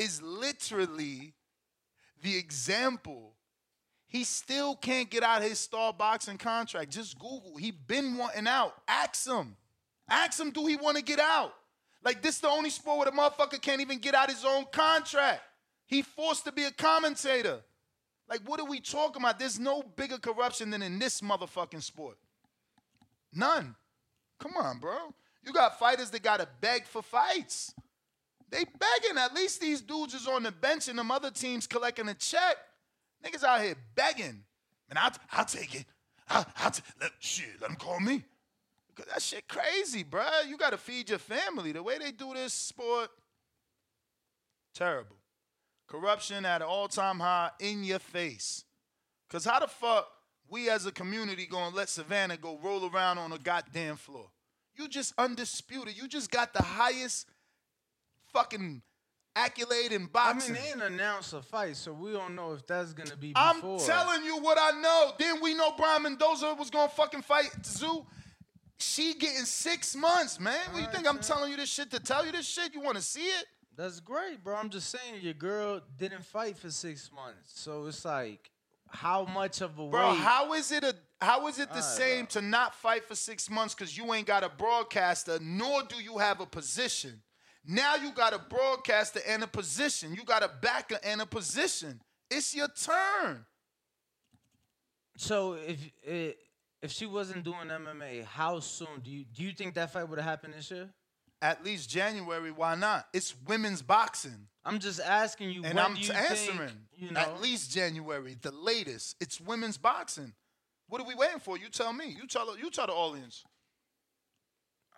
is literally the example. He still can't get out his star boxing contract. Just Google. He been wanting out. Ask him. Ask him, do he want to get out? Like this is the only sport where the motherfucker can't even get out his own contract. He forced to be a commentator. Like, what are we talking about? There's no bigger corruption than in this motherfucking sport. None. Come on, bro. You got fighters that gotta beg for fights. They begging. At least these dudes is on the bench and them other teams collecting a check. Niggas out here begging. Man, I'll, I'll take it. I'll, I'll t- let, shit, let them call me. Cause that shit crazy, bro. You gotta feed your family. The way they do this sport, terrible. Corruption at an all-time high in your face. Cause how the fuck we as a community gonna let Savannah go roll around on a goddamn floor? You just undisputed. You just got the highest fucking accolade in boxing. I mean, they didn't announce a fight, so we don't know if that's gonna be I'm telling you what I know. Then we know Brian Mendoza was gonna fucking fight Tszyu. She getting six months, man. What you think I'm telling you this shit to tell you this shit? You want to see it? That's great, bro. I'm just saying your girl didn't fight for six months, so it's like, how much of a Bro, wait? how is it a how is it the Alright, same to not fight for six months because you ain't got a broadcaster, nor do you have a position? Now you got a broadcaster and a position. You got a backer and a position. It's your turn. So if eh, if she wasn't doing MMA, how soon do you do you think that fight would have happened this year? At least January, why not? It's women's boxing. I'm just asking you. And I'm you t- think, answering. you know, At least January, the latest. It's women's boxing. What are we waiting for? You tell me. You tell you tell the audience.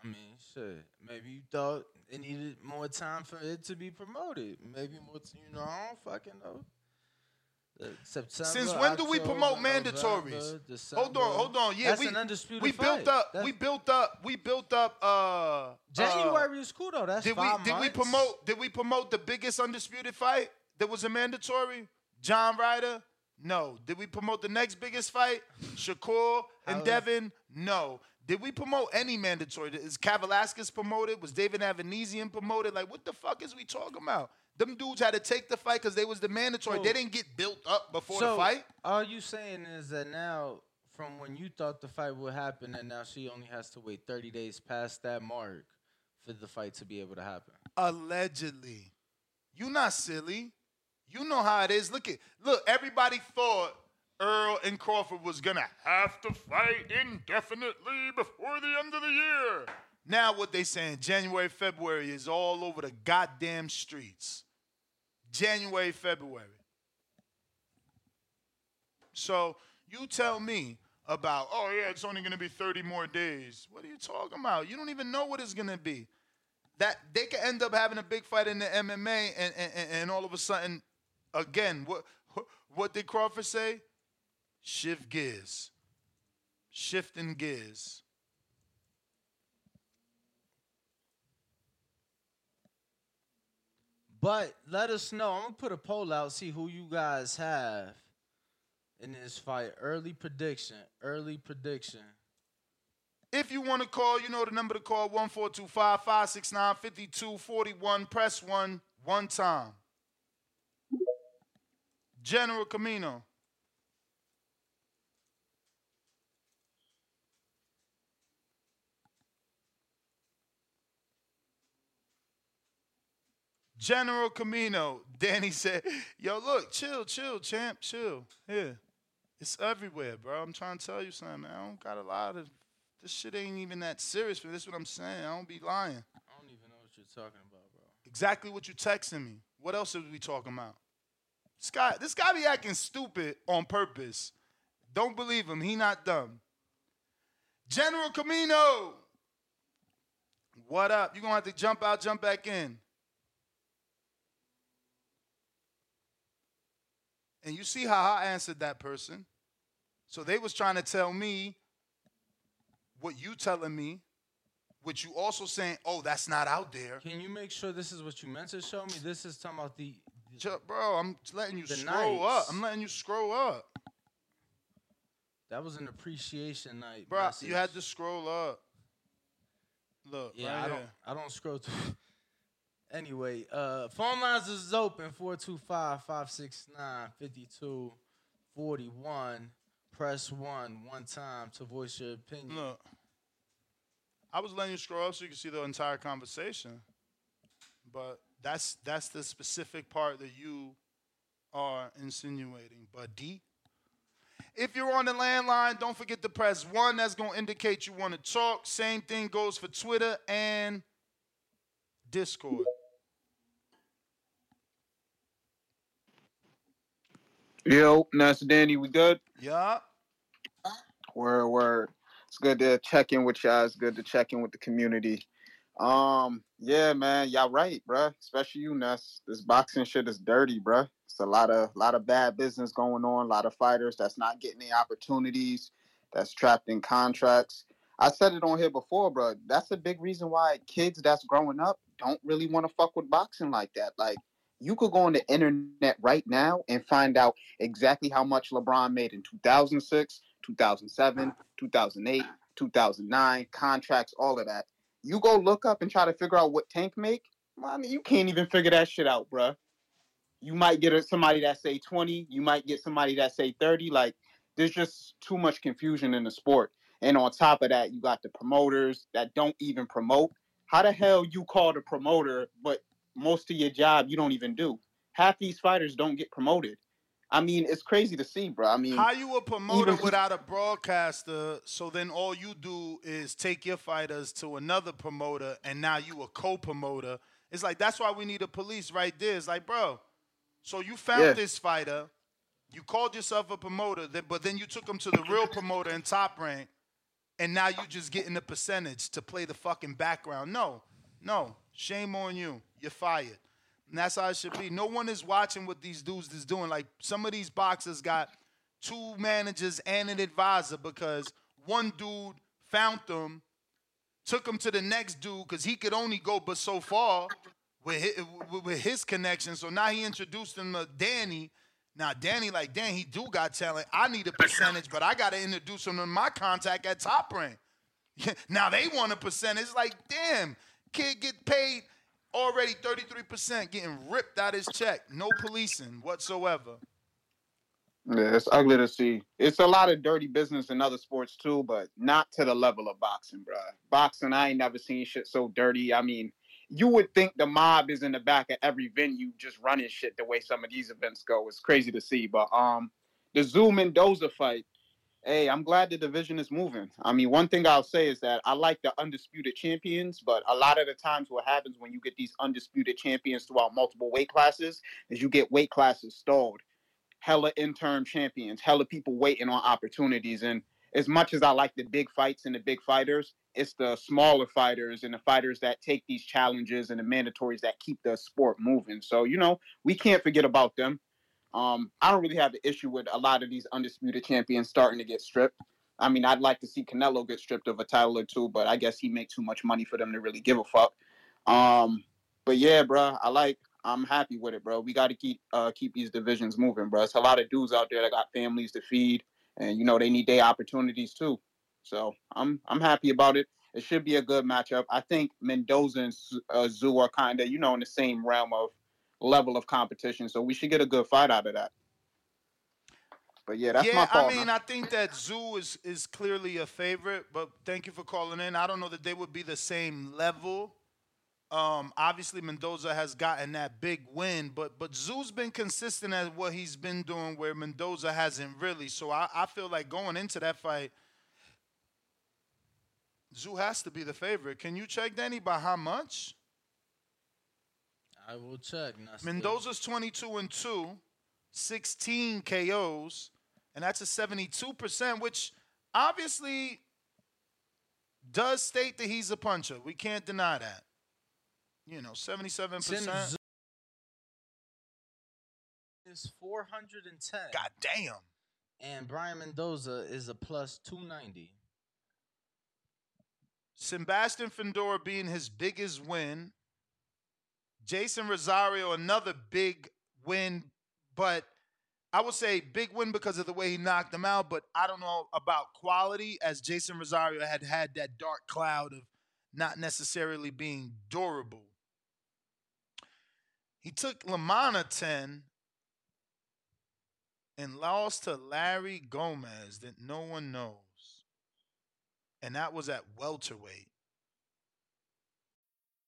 I mean, shit. Maybe you thought it needed more time for it to be promoted. Maybe more. T- you know, I don't fucking know. Uh, September, Since when do we October, promote mandatories? December. Hold on, hold on. Yeah, That's we an undisputed we built fight. up. That's- we built up. We built up. Uh, January uh, is cool though. That's did we did we promote? Did we promote the biggest undisputed fight that was a mandatory? John Ryder, No. Did we promote the next biggest fight? (laughs) Shakur and Devin? No. Did we promote any mandatory? Is Kavaliauskas promoted? Was David Avanesyan promoted? Like, what the fuck is we talking about? Them dudes had to take the fight because they was the mandatory. So- they didn't get built up before so the fight. all you saying is that now, from when you thought the fight would happen, and now she only has to wait 30 days past that mark for the fight to be able to happen. Allegedly. You not silly. You know how it is. Look at look, everybody thought Errol and Crawford was gonna have to fight indefinitely before the end of the year. Now what they saying, January, February is all over the goddamn streets. January, February. So you tell me about, oh yeah, it's only gonna be 30 more days. What are you talking about? You don't even know what it's gonna be that they could end up having a big fight in the MMA, and and, and- and all of a sudden, again, what what did Crawford say? Shift gears, shifting gears. But let us know. I'm gonna put a poll out, see who you guys have in this fight. Early prediction. Early prediction. If you want to call, you know the number to call 1425 569 5241. Press 1 one time. General Camino. General Camino. Danny said, Yo, look, chill, chill, champ, chill. Here. It's everywhere, bro. I'm trying to tell you something, man. I don't got a lot of this shit ain't even that serious for this what I'm saying. I don't be lying. I don't even know what you're talking about, bro. Exactly what you texting me. What else are we talking about? This guy, this guy be acting stupid on purpose. Don't believe him. He not dumb. General Camino. What up? you gonna have to jump out, jump back in. And you see how I answered that person. So they was trying to tell me what you telling me, which you also saying, oh, that's not out there. Can you make sure this is what you meant to show me? This is talking about the. Ch- Bro, I'm letting you scroll nights. up. I'm letting you scroll up. That was an appreciation night. Bro, message. you had to scroll up. Look, Yeah, right I don't. I don't scroll through. (laughs) anyway, uh, phone lines is open 425-569-5241. Press one one time to voice your opinion. Look. I was letting you scroll up so you can see the entire conversation. But that's that's the specific part that you are insinuating. But D, if you're on the landline, don't forget to press one. That's gonna indicate you want to talk. Same thing goes for Twitter and Discord. Yo, nice Danny, we good? Yeah. Word, word. It's good to check in with y'all. It's good to check in with the community. Um, yeah, man, y'all right, bruh. Especially you, Ness. This boxing shit is dirty, bruh. It's a lot of lot of bad business going on. A lot of fighters that's not getting the opportunities. That's trapped in contracts. I said it on here before, bro. That's a big reason why kids that's growing up don't really want to fuck with boxing like that. Like you could go on the internet right now and find out exactly how much LeBron made in 2006, 2007, 2008, 2009, contracts, all of that. You go look up and try to figure out what Tank make. Man, you can't even figure that shit out, bruh. You might get somebody that say 20, you might get somebody that say 30. Like there's just too much confusion in the sport. And on top of that, you got the promoters that don't even promote. How the hell you call the promoter, but most of your job you don't even do? Half these fighters don't get promoted. I mean, it's crazy to see, bro. I mean, How you a promoter even- without a broadcaster? So then all you do is take your fighters to another promoter, and now you a co-promoter. It's like that's why we need a police right there. It's like, bro, so you found Yeah. this fighter, you called yourself a promoter, but then you took him to the real promoter in top rank, and now you just getting the percentage to play the fucking background. No, no, shame on you. You're fired. And that's how it should be. No one is watching what these dudes is doing. Like some of these boxers got two managers and an advisor because one dude found them, took them to the next dude because he could only go but so far with his, with his connection. So now he introduced him to Danny. Now, Danny, like, Dan, he do got talent. I need a percentage, but I got to introduce him to my contact at Top Rank. (laughs) now they want a percentage. Like, damn, kid get paid already 33%, getting ripped out his check. No policing whatsoever. Yeah, it's ugly to see. It's a lot of dirty business in other sports too, but not to the level of boxing, bro. Boxing, I ain't never seen shit so dirty. I mean, you would think the mob is in the back of every venue just running shit the way some of these events go. It's crazy to see. But um the Tszyu Mendoza fight, hey, I'm glad the division is moving. I mean, one thing I'll say is that I like the undisputed champions, but a lot of the times what happens when you get these undisputed champions throughout multiple weight classes is you get weight classes stalled hella interim champions, hella people waiting on opportunities. And as much as I like the big fights and the big fighters, it's the smaller fighters and the fighters that take these challenges and the mandatories that keep the sport moving. So, you know, we can't forget about them. Um, I don't really have the issue with a lot of these undisputed champions starting to get stripped. I mean, I'd like to see Canelo get stripped of a title or two, but I guess he makes too much money for them to really give a fuck. Um, but yeah, bro, I like I'm happy with it, bro. We got to keep uh, keep these divisions moving, bro. It's a lot of dudes out there that got families to feed, and you know they need their opportunities too. So I'm I'm happy about it. It should be a good matchup. I think Mendoza and uh, Tszyu are kind of you know in the same realm of level of competition, so we should get a good fight out of that. But yeah, that's yeah, my call. I mean, man. I think that Tszyu is is clearly a favorite, but thank you for calling in. I don't know that they would be the same level. Um, obviously, Mendoza has gotten that big win, but but Tszyu's been consistent at what he's been doing, where Mendoza hasn't really. So I, I feel like going into that fight, Tszyu has to be the favorite. Can you check Danny by how much? I will check. Mendoza's 22 and 2, 16 KOs, and that's a 72%, which obviously does state that he's a puncher. We can't deny that. You know, 77%. Tim is 410. God damn. And Brian Mendoza is a plus 290. Sebastian Fundora being his biggest win. Jeison Rosario, another big win, but I would say big win because of the way he knocked him out, but I don't know about quality as Jeison Rosario had had that dark cloud of not necessarily being durable. He took Lamana 10 and lost to Larry Gomez that no one knows. And that was at welterweight.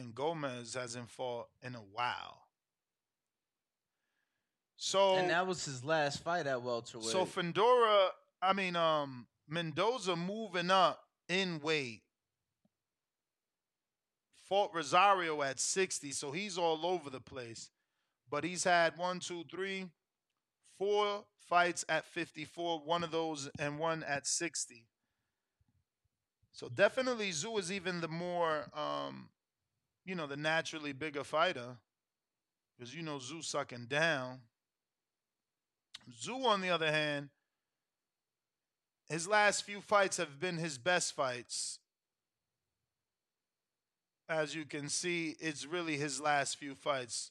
And Gomez hasn't fought in a while. So and that was his last fight at welterweight. so Fundora, I mean um Mendoza moving up in weight. Fought Rosario at 60, so he's all over the place. But he's had one, two, three, four fights at 54, one of those and one at 60. So definitely Tszyu is even the more um, you know, the naturally bigger fighter. Because you know Tszyu sucking down. Tszyu, on the other hand, his last few fights have been his best fights. As you can see, it's really his last few fights.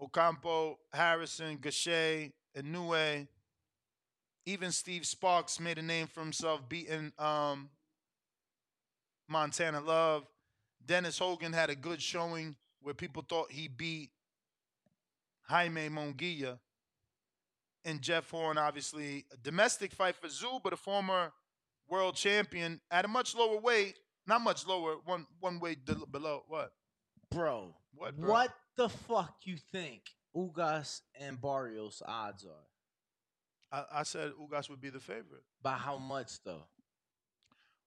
Ocampo, Harrison, Gausha, Inoue. Even Steve Sparks made a name for himself beating um, Montana Love. Dennis Hogan had a good showing where people thought he beat Jaime Munguia. And Jeff Horn, obviously, a domestic fight for Tszyu, but a former world champion at a much lower weight. Not much lower, one one weight below. What? Bro, What, bro? what the fuck you think Ugas and Barrios odds are? I, I said Ugas would be the favorite. By how much though?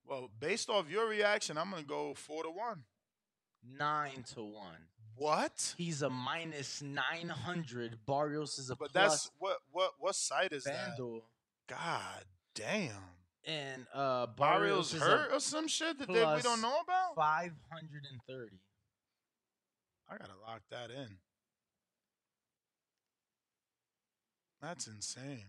Well, based off your reaction, I'm gonna go four to one. Nine to one. What? He's a minus 900. Barrios is a But plus that's what what what site is that? FanDuel. God damn. And uh, Barrios Barrios is hurt or some shit that they, we don't know about? 530. I gotta lock that in. That's insane.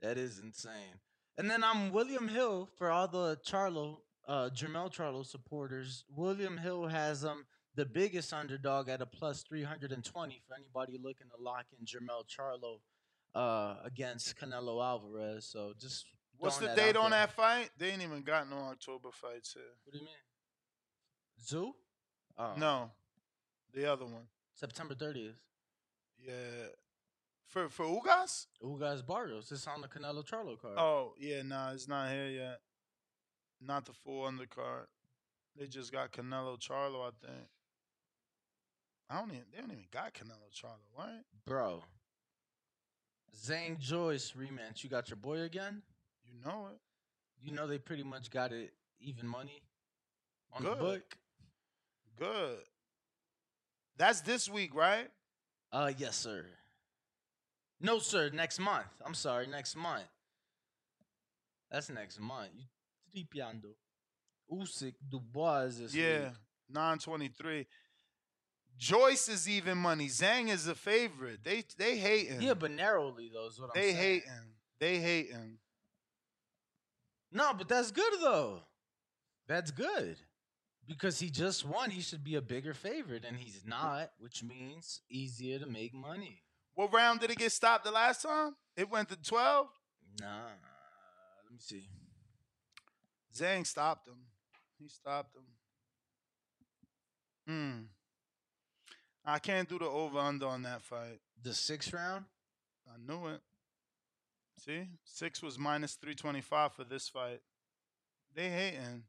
That is insane. And then I'm William Hill for all the Charlo, uh, Jermell Charlo supporters. William Hill has um the biggest underdog at a plus 320 for anybody looking to lock in Jermell Charlo uh, against Canelo Alvarez. So just What's the date on there. that fight? They ain't even got no October fights here. What do you mean? Tszyu? Oh. No, the other one. September 30th. Yeah, for for Ugas. Ugas Barrios. It's on the Canelo Charlo card. Oh yeah, nah, it's not here yet. Not the full undercard. They just got Canelo Charlo, I think. I don't even. They don't even got Canelo Charlo, right? Bro. Zhang Joyce rematch. You got your boy again? You know it. You know they pretty much got it even money on Good. the book. Good. That's this week, right? Uh yes, sir. No, sir, next month. I'm sorry, next month. That's next month. You tripiando. Usyk Dubois is Yeah, week. nine twenty three. Joyce is even money. Zhang is a favorite. They they hating. Yeah, but narrowly though is what I'm they saying. hating. They hating. No, but that's good though. That's good. Because he just won, he should be a bigger favorite, and he's not, which means easier to make money. What round did it get stopped the last time? It went to twelve. Nah, let me see. Zhang stopped him. He stopped him. Hmm. I can't do the over under on that fight. The sixth round? I knew it. See, six was minus three twenty five for this fight. They hating.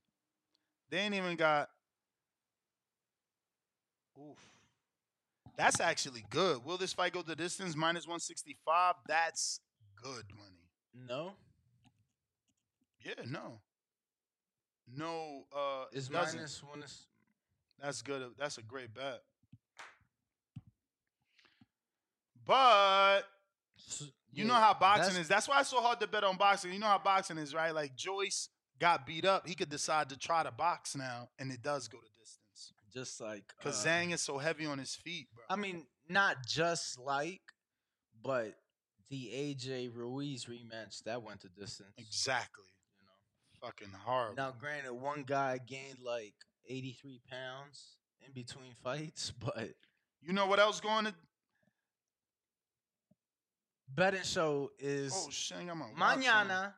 They ain't even got. Oof. That's actually good. Will this fight go the distance? Minus one sixty five. That's good money. No. Yeah, no. No, uh doesn't. minus one is That's good. That's a great bet. But you know how boxing that's- is. That's why it's so hard to bet on boxing. You know how boxing is, right? Like Joyce got beat up. He could decide to try to box now, and it does go to distance. Just like Because uh, Zhang is so heavy on his feet, bro. I mean, not just like, but the AJ Ruiz rematch that went to distance. Exactly. You know, fucking hard. Now, granted, one guy gained like 83 pounds in between fights, (laughs) but You know what else going to? betting show is Oh shit! I'm gonna watch one. mañana.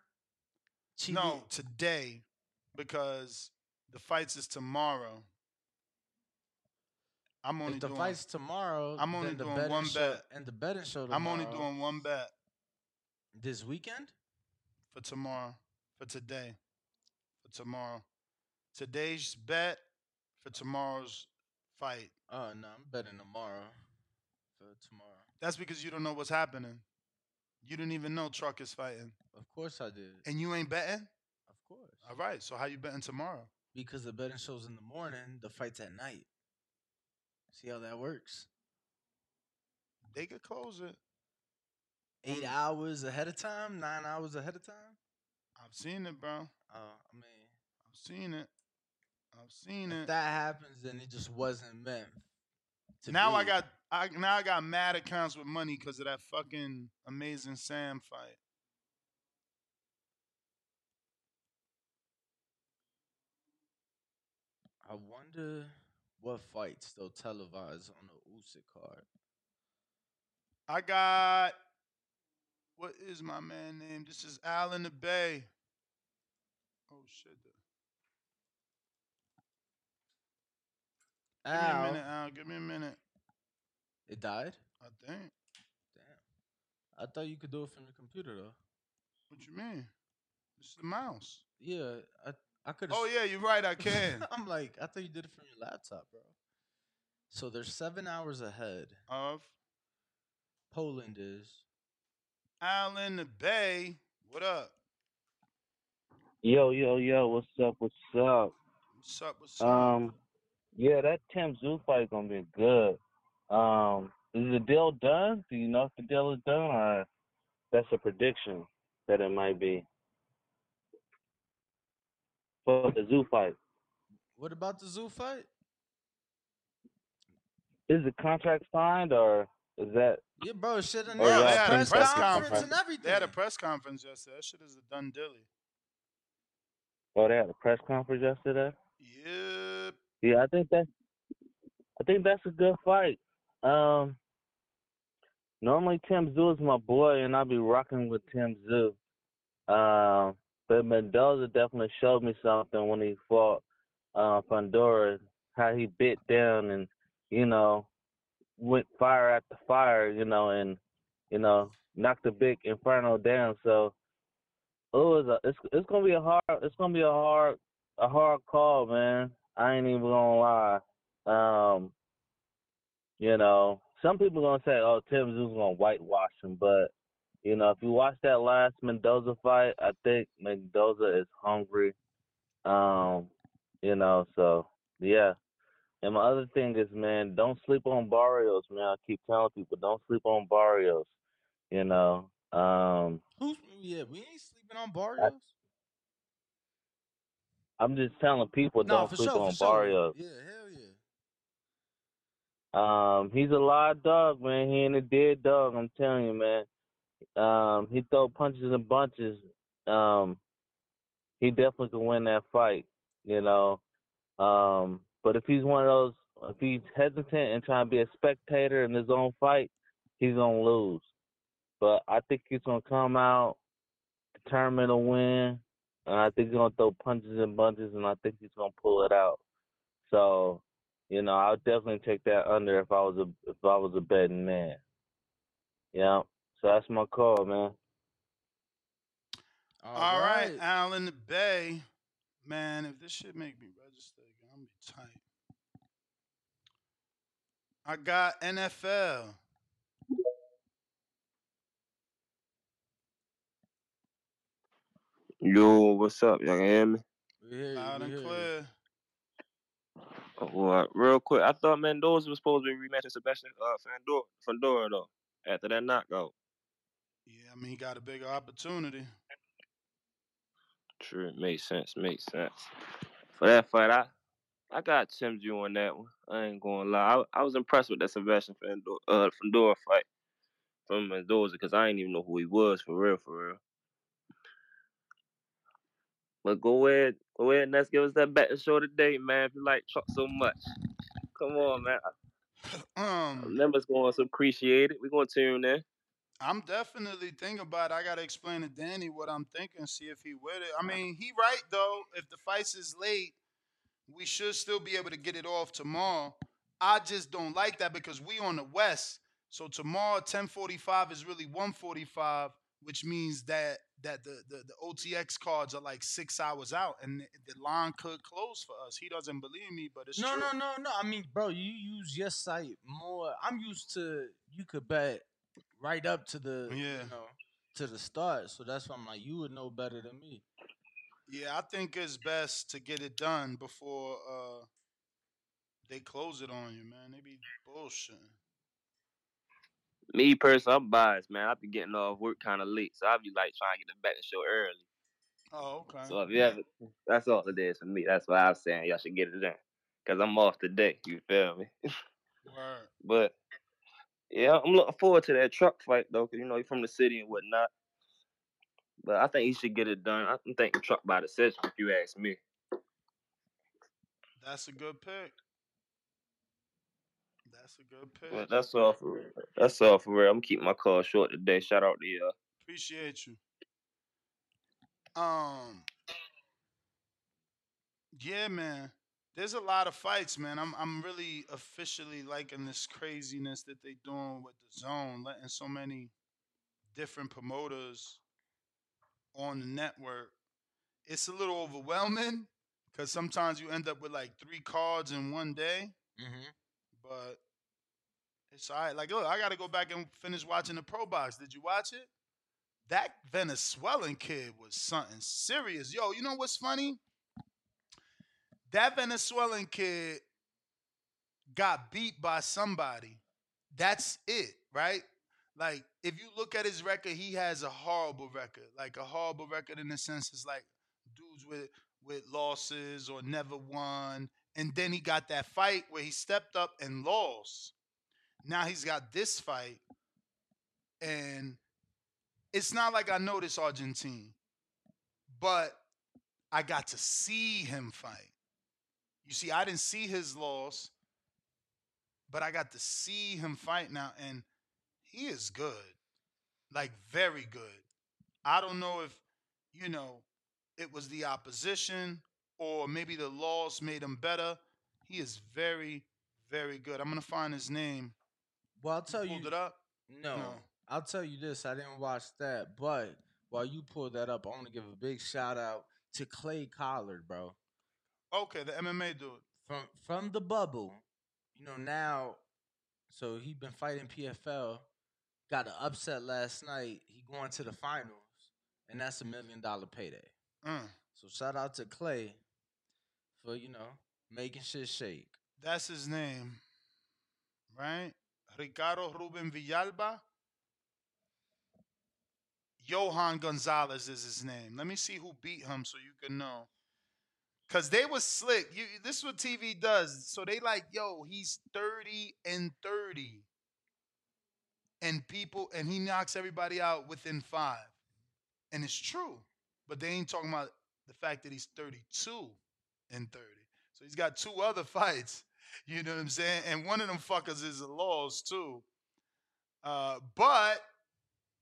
No, today, because the fights is tomorrow. I'm only if the doing. fight's tomorrow, I'm only doing betting one show, bet. and the betting show. Tomorrow, I'm only doing one bet this weekend. for tomorrow, for today, for tomorrow. Today's bet for tomorrow's fight. Oh no, I'm betting tomorrow for tomorrow. That's because you don't know what's happening. You didn't even know Truck is fighting, Of course I did. and you ain't betting. Of course. All right, so how you betting tomorrow? Because the betting show's in the morning, the fight's at night. See how that works? They could close it. Eight hours ahead of time, nine hours ahead of time. I've seen it, bro. Uh, I mean, I've seen it. I've seen it. if it. that happens, then it just wasn't meant. Now I got I now I got mad accounts with money because of that fucking amazing Sam fight. I wonder what fights still televised on the Usyk card. I got what is my man name? This is Alan the Bay. Oh shit. Give me a minute, Al. Give me a minute. it died. I think. Damn. I thought you could do it from your computer though. What you mean? It's the mouse. Yeah, I I could. Oh yeah, you're right. I can. (laughs) I'm like, I thought you did it from your laptop, bro. So they're seven hours ahead. of Poland is. Alan the Bay. What up? Yo, yo, yo, what's up? What's up? What's up? What's up? Um, Yeah, that Tim Tszyu fight gonna be good. Um, is the deal done? Do you know if the deal is done, or that's a prediction that it might be for the Tszyu fight? What about the Tszyu fight? Is the contract signed, or is that? Yeah, bro, shit Yeah, yeah, they had a press press conference. conference and everything. They had a press conference yesterday. That shit is a done dilly. Oh, they had a press conference yesterday. Yep. Yeah, I think that. I think that's a good fight. Um, normally Tim Tszyu is my boy, and I'll be rocking with Tim Tszyu. Um, but Mendoza definitely showed me something when he fought uh, Fundora, how he bit down and you know went fire after fire, you know, and you know knocked the big Inferno down. So it was a, it's it's gonna be a hard it's gonna be a hard a hard call, man. I ain't even gonna lie. Um, you know, some people gonna say, "Oh, Tim Tszyu's gonna whitewash him," but you know, if you watch that last Mendoza fight, I think Mendoza is hungry. Um, you know, so yeah. And my other thing is, man, don't sleep on Barrios, man. I keep telling people, don't sleep on Barrios. You know, um, Who's yeah? We ain't sleeping on Barrios. I'm just telling people, No, don't for sleep sure, on for sure. Barrios. Yeah, hell yeah. Um, he's a live dog, man. He ain't a dead dog. I'm telling you, man. Um, he throw punches and bunches. Um, he definitely can win that fight, you know. Um, but if he's one of those, if he's hesitant and trying to be a spectator in his own fight, he's gonna lose. But I think he's gonna come out determined to win, and I think he's gonna throw punches and bunches, and I think he's gonna pull it out. So, you know, I would definitely take that under if I was a if I was a betting man. Yeah. So that's my call, man. All right, Alan the Bay. Man, if this shit make me register again, I'm gonna be tight. I got NFL. Yo, what's up? Y'all can hear me? Loud and clear. Oh, well, real quick, I thought Mendoza was supposed to be rematching Sebastian uh, Fundora, Fundora though. After that knockout, Yeah, I mean, he got a bigger opportunity. true, makes sense, makes sense. For that fight, I I got Tim G on that one. I ain't gonna lie, I, I was impressed with that Sebastian Fundora, uh, Fundora fight from Mendoza because I didn't even know who he was for real, for real. But go ahead, go ahead, and let's give us that betting show today, man. If you like Chuck so much, come on, man. Um, Members going to appreciate it. We're gonna tune in. I'm definitely thinking about it. I gotta explain to Danny what I'm thinking, see if he with it. I mean, he right though. If the fight is late, we should still be able to get it off tomorrow. I just don't like that because we on the west. So tomorrow 1045 is really 145, which means that that the, the, the OTX cards are like six hours out and the, the line could close for us. He doesn't believe me, but it's No, true. no, no, no. I mean, bro, you use your site more. I'm used to you could bet right up to the Yeah. you know to the start. So that's why I'm like, you would know better than me. Yeah, I think it's best to get it done before uh they close it on you, man. They be bullshitting. Me personally, I'm biased, man. I be getting off work kind of late, so I be like trying to get the betting show early. Oh, okay. So if you ever, that's all it is for me. That's why I'm saying y'all should get it done, cause I'm off today. You feel me? (laughs) Word. But yeah, I'm looking forward to that truck fight though, cause you know he's from the city and whatnot. But I think he should get it done. I'm thinking truck by decision, if you ask me. That's a good pick. That's a good pick. But that's all for real. That's all for real. I'm keeping my call short today. Shout out to y'all. Appreciate you. Um Yeah, man. There's a lot of fights, man. I'm I'm really officially liking this craziness that they're doing with the zone, letting so many different promoters on the network. It's a little overwhelming because sometimes you end up with like three cards in one day. Mm-hmm. But it's all right. Like, look, I got to go back and finish watching the Pro Box. Did you watch it? That Venezuelan kid was something serious. Yo, you know what's funny? That Venezuelan kid got beat by somebody. That's it, right? Like if you look at his record, he has a horrible record. Like a horrible record in the sense it's like dudes with with losses or never won. And then he got that fight where he stepped up and lost. Now he's got this fight. And it's not like I know this Argentine, but I got to see him fight. You see, I didn't see his loss, but I got to see him fight now, and he is good. Like, very good. I don't know if, you know, it was the opposition or maybe the loss made him better. He is very, very good. I'm going to find his name. Well, I'll tell you. Pulled it up? No, I'll tell you this. I didn't watch that, but while you pull that up, I want to give a big shout out to Clay Collard, bro. Okay, the MMA dude. From from the bubble, you know now. So he been fighting PFL. Got an upset last night. He going to the finals, and that's a million dollar payday. Mm. So shout out to Clay for you know making shit shake. That's his name, right? Ricardo Ruben Villalba. Johan Gonzalez is his name. Let me see who beat him so you can know. Cause they was slick. You, this is what TV does. So they like, yo, he's 30 and 30. And people, and he knocks everybody out within five. And it's true. But they ain't talking about the fact that he's 32 and 30. So he's got two other (laughs) fights. You know what I'm saying? And one of them fuckers is a loss too. Uh, but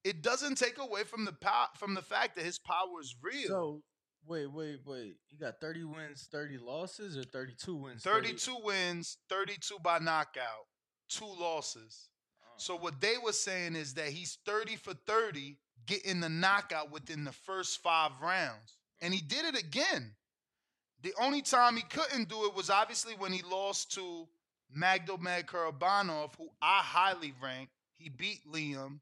it doesn't take away from the power from the fact that his power is real. So wait, wait, wait. You got thirty wins, thirty losses, or thirty-two wins? 32 wins, 32 by knockout, two losses. Oh. So what they were saying is that he's 30 for 30 getting the knockout within the first 5 rounds. And he did it again. The only time he couldn't do it was obviously when he lost to Magdomag Karabanov, who I highly rank. He beat Liam.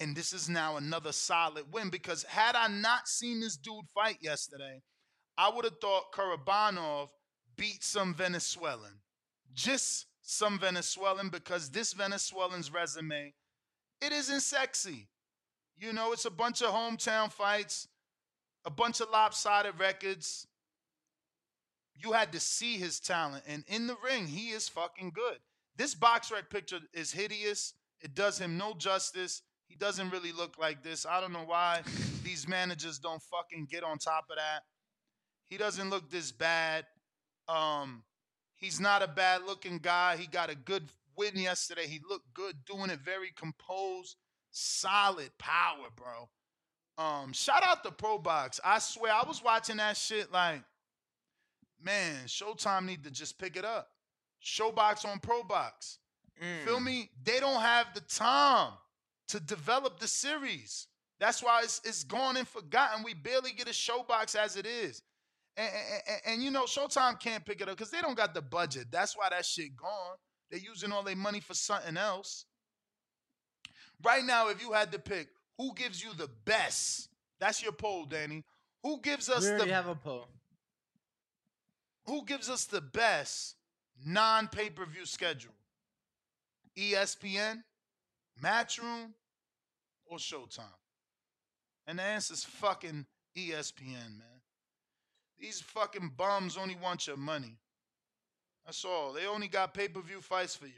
And this is now another solid win because had I not seen this dude fight yesterday, I would have thought Karabanov beat some Venezuelan. Just some Venezuelan because this Venezuelan's resume, it isn't sexy. You know, it's a bunch of hometown fights, a bunch of lopsided records. You had to see his talent. And in the ring, he is fucking good. This BoxRec picture is hideous. It does him no justice. He doesn't really look like this. I don't know why these (laughs) managers don't fucking get on top of that. He doesn't look this bad. Um, he's not a bad looking guy. He got a good win yesterday. He looked good doing it very composed, solid power, bro. Um, shout out to Pro Box. I swear, I was watching that shit like, man, Showtime need to just pick it up. ShoBox on Pro Box. Feel me? They don't have the time to develop the series. That's why it's, it's gone and forgotten. We barely get a ShoBox as it is. And, and, and, and you know, Showtime can't pick it up because they don't got the budget. That's why that shit gone. They're using all their money for something else. Right now, if you had to pick who gives you the best, that's your poll, Danny. Who gives us we already the have a poll. who gives us the best non pay per view schedule? ESPN, Matchroom, or Showtime? And the answer's fucking E ESPN, man. These fucking bums only want your money. That's all. They only got pay per view fights for you.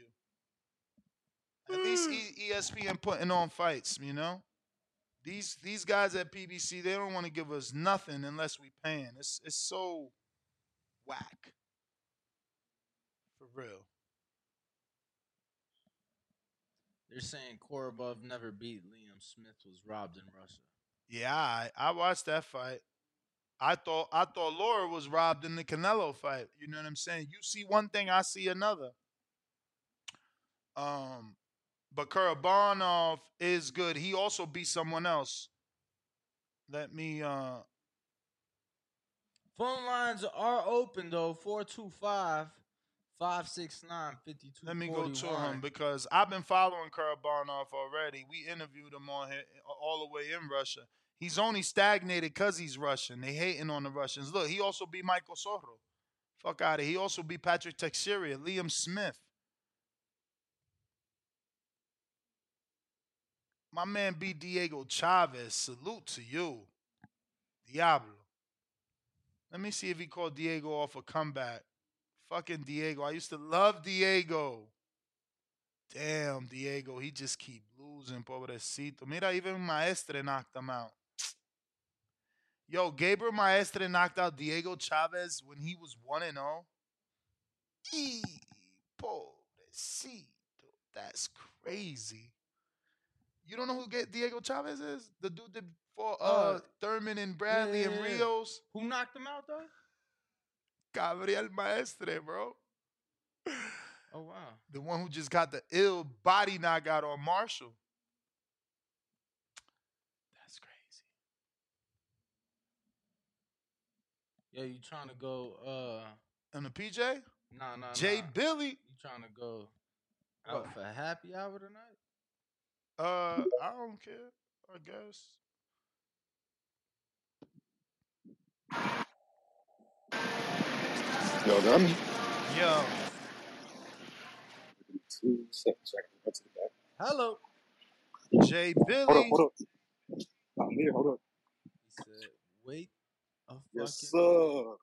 At least hmm. e- ESPN putting on fights, you know. These these guys at PBC, they don't want to give us nothing unless we paying. It's it's so whack. For real. They're saying Korobov never beat Liam Smith was robbed in Russia. Yeah, I, I watched that fight. I thought I thought Lara was robbed in the Canelo fight. You know what I'm saying? You see one thing, I see another. Um, but Karabanov is good. He also beat someone else. Let me uh Phone lines are open though 425 Five six nine fifty two. Let me go to him because I've been following Karabanov already. We interviewed him on here, all the way in Russia. He's only stagnated because he's Russian. They hating on the Russians. Look, he also be Michael Soro. Fuck out of He also be Patrick Teixeira, Liam Smith. My man be Diego Chavez. Salute to you. Diablo. Let me see if he called Diego off a comeback. Fucking Diego. I used to love Diego. Damn, Diego. He just keep losing, pobrecito. Mira, even Maestre knocked him out. Yo, Gabriel Maestre knocked out Diego Chavez when he was 1 and 0. Eee, pobrecito. That's crazy. You don't know who Diego Chavez is? The dude that fought uh, Uh, Thurman and Bradley yeah, and yeah, yeah. Rios. Who knocked him out though? Gabriel Maestre, bro. Oh wow. The one who just got the ill body knockout on Marshall. That's crazy. Yeah, you trying to go? uh On the PJ? Nah, nah, Jay nah. Billy? You trying to go out What? for a happy hour tonight? Uh, I don't care. I guess. Yo, got me. Yo. Two seconds. I can go to the back. Hello. Jay Billy. Hold up, hold up. I'm here. Hold up. He said, "Wait a fucking." Yes, sir.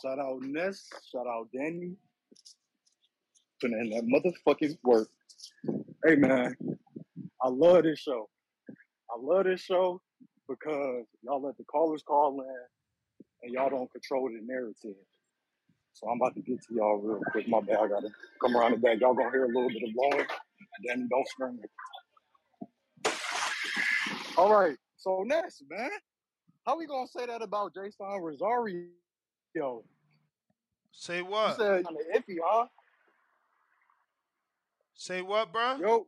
Shout out Ness. Shout out Danny. Putting in that motherfucking work. Hey man, I love this show. I love this show because y'all let the callers call in and y'all don't control the narrative. So I'm about to get to y'all real quick. My bad, I gotta come around the back. Y'all gonna hear a little bit of blowing. Danny, don't scream. All right. So next, man, how we gonna say that about Jeison Rosario? Yo, Say you what? said kind of iffy, huh? Say what, bro? Yo,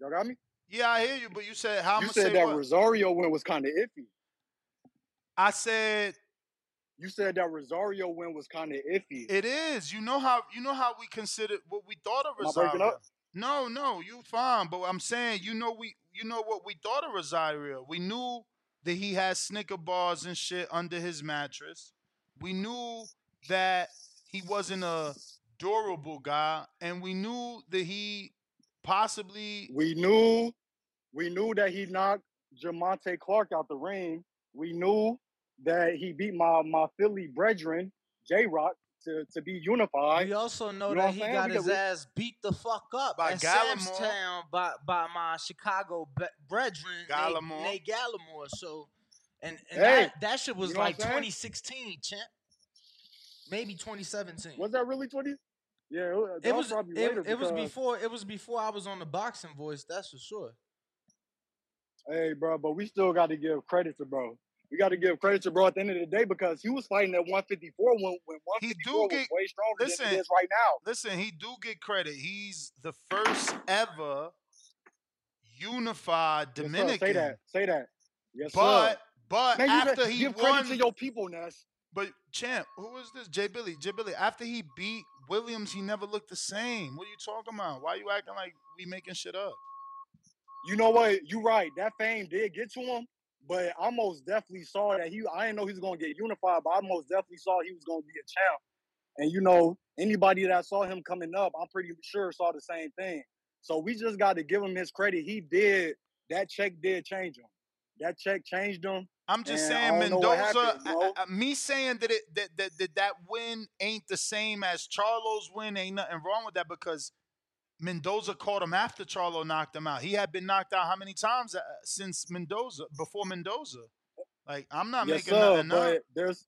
y'all got me? Yeah, I hear you, but you said how you much said say that what? Rosario win was kind of iffy. I said You said that Rosario win was kind of iffy. it is. You know how you know how we considered what we thought of Rosario. No, no, you fine. But I'm saying, you know, we you know what we thought of Rosario. We knew that he had Snicker bars and shit under his mattress. We knew that he wasn't a durable guy, and we knew that he possibly We knew, we knew that he knocked Jamontay Clark out the ring. We knew that he beat my my Philly brethren, J Rock, to, to be unified. We also know You know that he saying? got We his ass beat the fuck up By at Gallimore. Sam's Town by by my Chicago be- brethren, Nate, Gallimore. Nate Gallimore. So, and and Hey, that that shit was you know like 2016, champ. Maybe 2017. Was that really 20? Yeah, it was, It was probably it, later it was before it was before I was on the boxing voice. That's for sure. Hey, bro, but we still got to give credit to bro. We got to give credit to bro at the end of the day because he was fighting at 154 when, when 154 was get- way stronger listen, than it is right now. Listen, he do get credit. He's the first ever unified Yes. Dominican. Say that. Say that. Yes, But sir. but Man, after he give won, credit to your people, Ness. but champ, who is this? Jay Billy. Jay Billy. After he beat Williams, he never looked the same. What are you talking about? Why are you acting like we making shit up? You know what? You right. That fame did get to him, but I most definitely saw that he. I didn't know he was gonna get unified, but I most definitely saw he was gonna be a champ. And you know, anybody that saw him coming up, I'm pretty sure saw the same thing. So we just got to give him his credit. He did that check. Did change him. That check changed him. I'm just saying don't know what Mendoza. happened. I- I- uh, uh, me saying that it that, that that that win ain't the same as Charlo's win. Ain't nothing wrong with that because Mendoza caught him after Charlo knocked him out. He had been knocked out how many times uh, since Mendoza before Mendoza? Like I'm not yes, making sir. nothing up. There's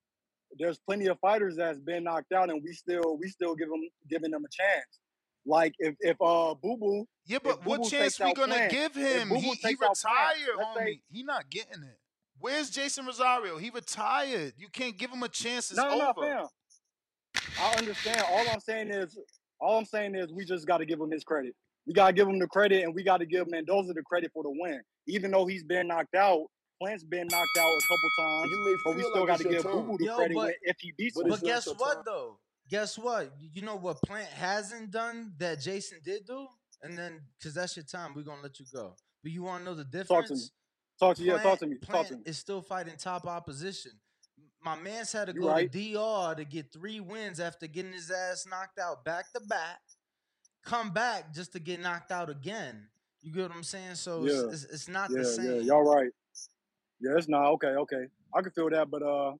there's plenty of fighters that's been knocked out, and we still we still give them giving them a chance. Like if if uh Boo Boo. Yeah, but what chance we gonna give him? He, he retired, homie. he not getting it. Where's Jeison Rosario? He retired. You can't give him a chance. It's No, no, fam. I understand. All I'm saying is, all I'm saying is, we just got to give him his credit. We got to give him the credit, and we got to give Mendoza the credit for the win. Even though he's been knocked out, Plant's been knocked out a couple times, but we still like got to give. Boo Boo the Yo, credit but- if he beats But, him. but guess what though? Guess what? You know what Plant hasn't done that Jeison did do, and then because that's your time, we're gonna let you go. But you want to know the difference? Talk to me. Talk to yeah. Talk Plant- to me. Talk to me. is still fighting top opposition. My man's had to You go right. to DR to get three wins after getting his ass knocked out back to back. Come back just to get knocked out again. You get what I'm saying? So Yeah. it's, it's, it's not yeah, the same. yeah, y'all right. Yeah, it's not okay. Okay, I can feel that, but uh,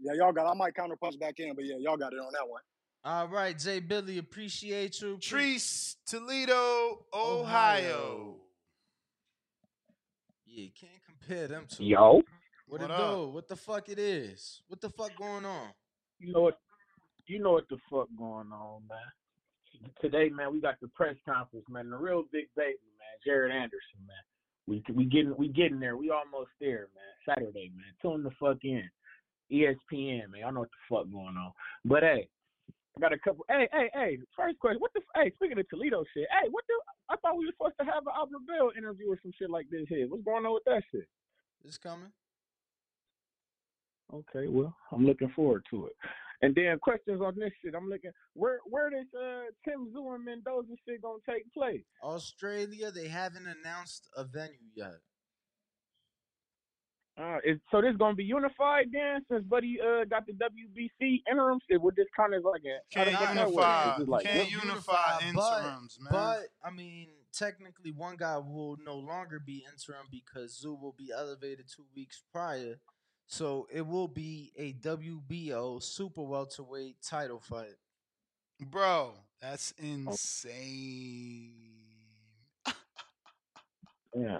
yeah, y'all got. I might counter punch back in, but yeah, y'all got it on that one. All right, Jay Billy, appreciate you. Treese, Toledo, Ohio. Yeah, can't compare them two. Yo. What, What it up? do? What the fuck it is? What the fuck going on? You know what? You know what the fuck going on, man. Today, man, we got the press conference, man. The real big baby, man, Jared Anderson, man. We we getting we getting there. We almost there, man. Saturday, man. Tune the fuck in. ESPN, man. I know what the fuck going on. But hey, I got a couple. Hey, hey, hey. First question. What the? Hey, speaking of Toledo shit. Hey, what the? I thought we were supposed to have an Albert Bell interview or some shit like this here. What's going on with that shit? It's coming. Okay, well, I'm looking forward to it. And then questions on this shit. I'm looking where where this uh Tim Tszyu and Mendoza shit gonna take place? Australia, they haven't announced a venue yet. Uh, is, so this gonna be unified then? Since Buddy uh got the WBC interim shit, with this kind of like a Can't does unify. Is like Can't what- unify but, interims, man. But I mean, technically, one guy will no longer be interim because Tszyu will be elevated two weeks prior, so it will be a WBO super welterweight title fight. Bro, that's insane. Yeah,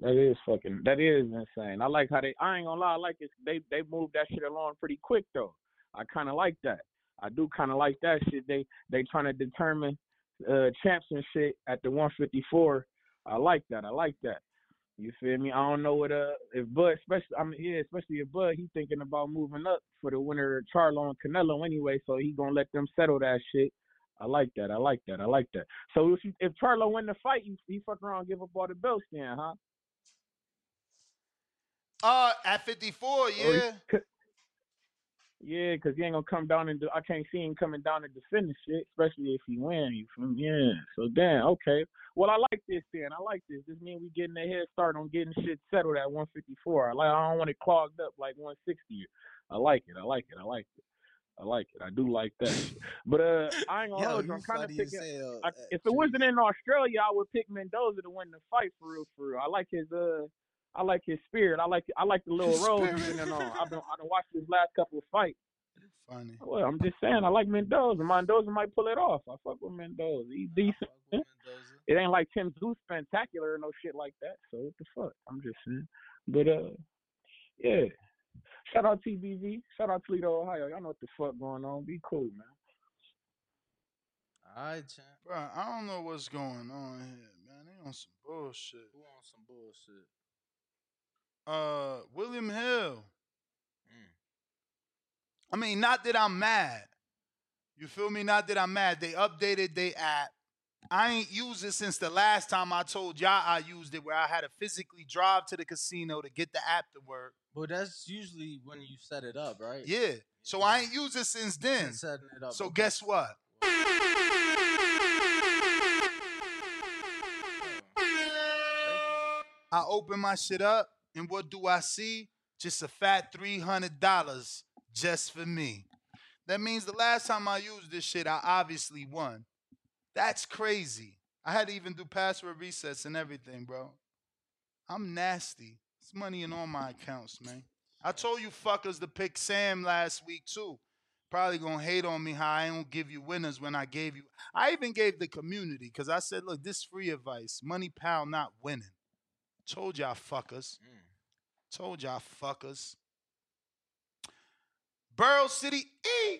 that is fucking. That is insane. I like how they. I ain't gonna lie. I like it. They they moved that shit along pretty quick though. I kind of like that. I do kind of like that shit. They they trying to determine uh champs and shit at the 154. I like that. I like that. You feel me? I don't know what uh if Bud, especially I mean yeah, especially if Bud, he thinking about moving up for the winner of Charlo and Canelo anyway. So he gonna let them settle that shit. I like that. I like that. I like that. So if you, if Charlo win the fight, you he fuck around and give up all the belts then, huh? Uh, at 54, yeah. could- Yeah, because he ain't gonna come down and do. I can't see him coming down and defending shit, especially if he win. You me? Yeah. So damn. Okay. Well, I like this then. I like this. This means we getting a head start on getting shit settled at 154. I like. I don't want it clogged up like 160. I like it. I like it. I like it. I like it. I do like that. (laughs) But uh, I ain't gonna Yo, hold you. I'm kind of picking. hell, I, if it wasn't in Australia, I would pick Mendoza to win the fight for real. For real. I like his uh. I like his spirit. I like I like the little His role spirit. he's been on. I've been (laughs) I've been watching his last couple of fights. Funny. Well, I'm just saying, I like Mendoza. Mendoza might pull it off. I fuck with Mendoza. He's decent. yeah. It ain't like Tim Tszyu spectacular or no shit like that. So what the fuck? I'm just saying. But uh, yeah. Shout out TBV. Shout out Toledo, Ohio. Y'all know what the fuck going on. Be cool, man. All right, champ. Bro, I don't know what's going on here, man. They on some bullshit. Who on some bullshit? Uh, William Hill. I mean, not that I'm mad. You feel me? Not that I'm mad. They updated their app. I ain't used it since the last time I told y'all I used it, where I had to physically drive to the casino to get the app to work. But that's usually when you set it up, right? Yeah. So I ain't used it since then. Setting it up. So okay. guess what? I open my shit up, and what do I see? Just a fat three hundred dollars just for me. That means the last time I used this shit, I obviously won. That's crazy. I had to even do password resets and everything, bro. I'm nasty. It's money in all my accounts, man. I told you fuckers to pick Sam last week too. Probably gonna hate on me how I don't give you winners when I gave you. I even gave the community because I said, look, this free advice. Money pal not winning. Told y'all fuckers. Mm. Told y'all fuckers. Burl City E.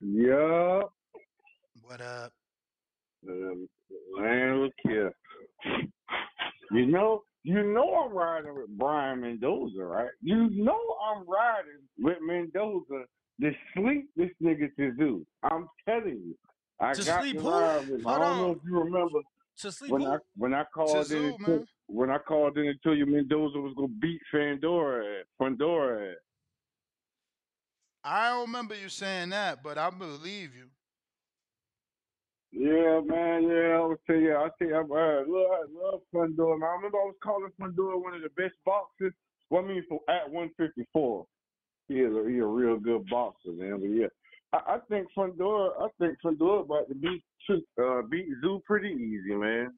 Yeah. What up? Um, man, look here. You know, you know I'm riding with Brian Mendoza, right? You know I'm riding with Mendoza to sleep this nigga to do. I'm telling you. I To got sleep to ride with him. I don't know on. if you remember To sleep when who? I when I called in Zoo, when I called in and told you Mendoza was gonna beat Fundora at Pandora. I don't remember you saying that, but I believe you. Yeah, man, yeah, I was tell you, I tell you, I, uh, look, I love Fundora, man. I remember I was calling Fundora one of the best boxers. Well, I mean, for at 154, he is a, he a real good boxer, man. But yeah, I, I think Fundora. I think Fundora about to beat uh, beat Tszyu pretty easy, man.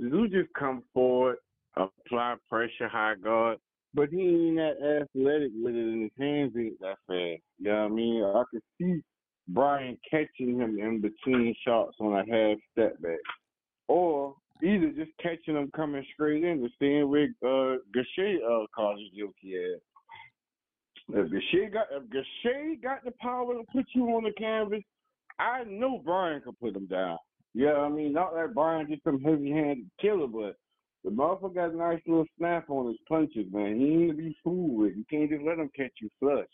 Tszyu just come forward, apply pressure, high guard, but he ain't that athletic with it, and his hands ain't that fast. You know what I mean? I could see Brian catching him in between shots on a half step back, or either just catching him coming straight in to seeing where uh, Gausha uh, causes Yoki at. If Gausha got if Gausha got the power to put you on the canvas, I know Brian could put him down. Yeah, I mean, not that Brian just some heavy handed killer, but the motherfucker got a nice little snap on his punches, man. He ain't to be fooled with. You can't just let him catch you flush.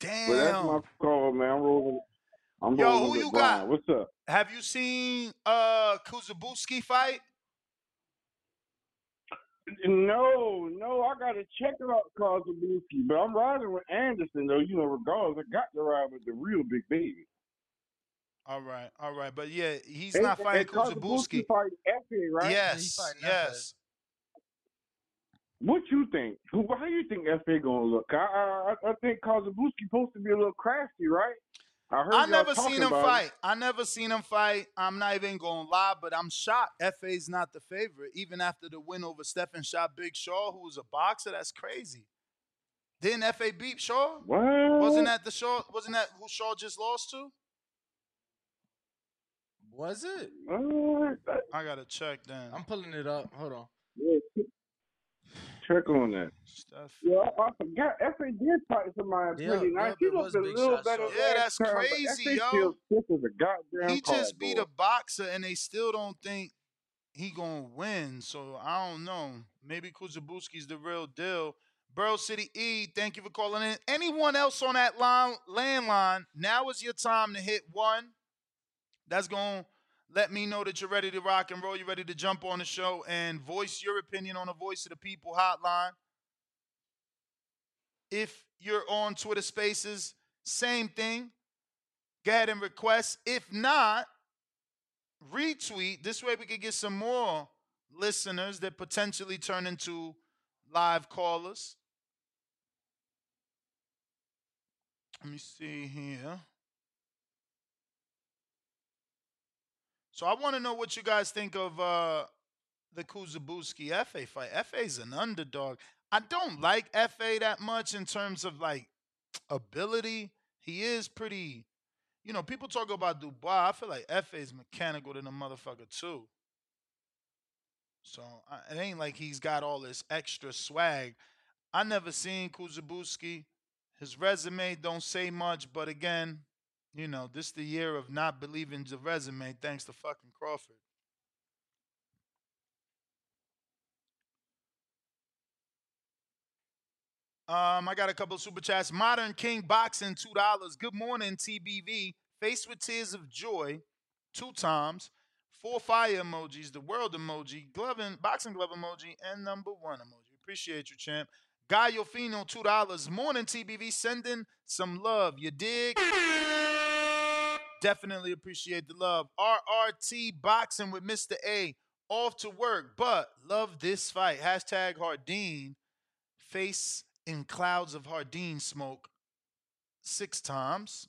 Damn. But that's my call, man. I'm rolling. I'm Yo, rolling who you Brian. got? What's up? Have you seen uh Kossobutskiy fight? No, no, I gotta check out Kossobutskiy, but I'm riding with Anderson though. You know, regardless, I got to ride with the real big baby. All right, all right, but yeah, he's And- not fighting and Kossobutskiy Kossobutskiy. fight Efe, right? Yes, yes. What you think? Who? How you think Efe gonna look? I I, I think Kossobutskiy supposed to be a little crafty, right? I heard I never seen him about fight. I never seen him fight. I'm not even gonna lie, but I'm shocked. Efe's not the favorite, even after the win over Stephan Shot Big Shaw, who was a boxer. That's crazy. Didn't FA beat Shaw? What? Wasn't that the Shaw? Wasn't that who Shaw just lost to? Was it? I gotta check then. I'm pulling it up. Hold on. Yeah, check on that. Stuff. Yeah, I, I forgot. Efe did fight somebody Yeah, pretty nice. yeah, he it looked was a Big little Shot better. Shaw. Yeah, last that's time, but crazy, Efe yo. Still stiff as a goddamn He just beat a cardboard. boxer and they still don't think he gonna win. So I don't know. Maybe Kossobutskiy's the real deal. Burrow City E, thank you for calling in. Anyone else on that line landline? Now is your time to hit one. That's gonna let me know that you're ready to rock and roll. You're ready to jump on the show and voice your opinion on the Voice of the People hotline. If you're on Twitter Spaces, same thing. Go ahead and request. If not, retweet. This way we could get some more listeners that potentially turn into live callers. Let me see here. So I want to know what you guys think of uh, the Kossobutskiy Efe fight. Efe is an underdog. I don't like Efe that much in terms of like ability. He is pretty, you know, people talk about Dubois. I feel like Efe is mechanical than a motherfucker too. So it ain't like he's got all this extra swag. I never seen Kossobutskiy. His resume don't say much, but again, you know, this the year of not believing the resume thanks to fucking Crawford. Um, I got a couple of super chats. Modern King Boxing, two dollars. Good morning, TBV. Faced with tears of joy, two times. Four fire emojis, the world emoji, glove and boxing glove emoji, and number one emoji. Appreciate you, champ. Guy Yofino, two dollars. Morning, TBV. Sending some love. You dig? Definitely appreciate the love. RRT Boxing with Mr. A. Off to work, but love this fight. Hashtag Hardin. Face in clouds of Hardin smoke six times.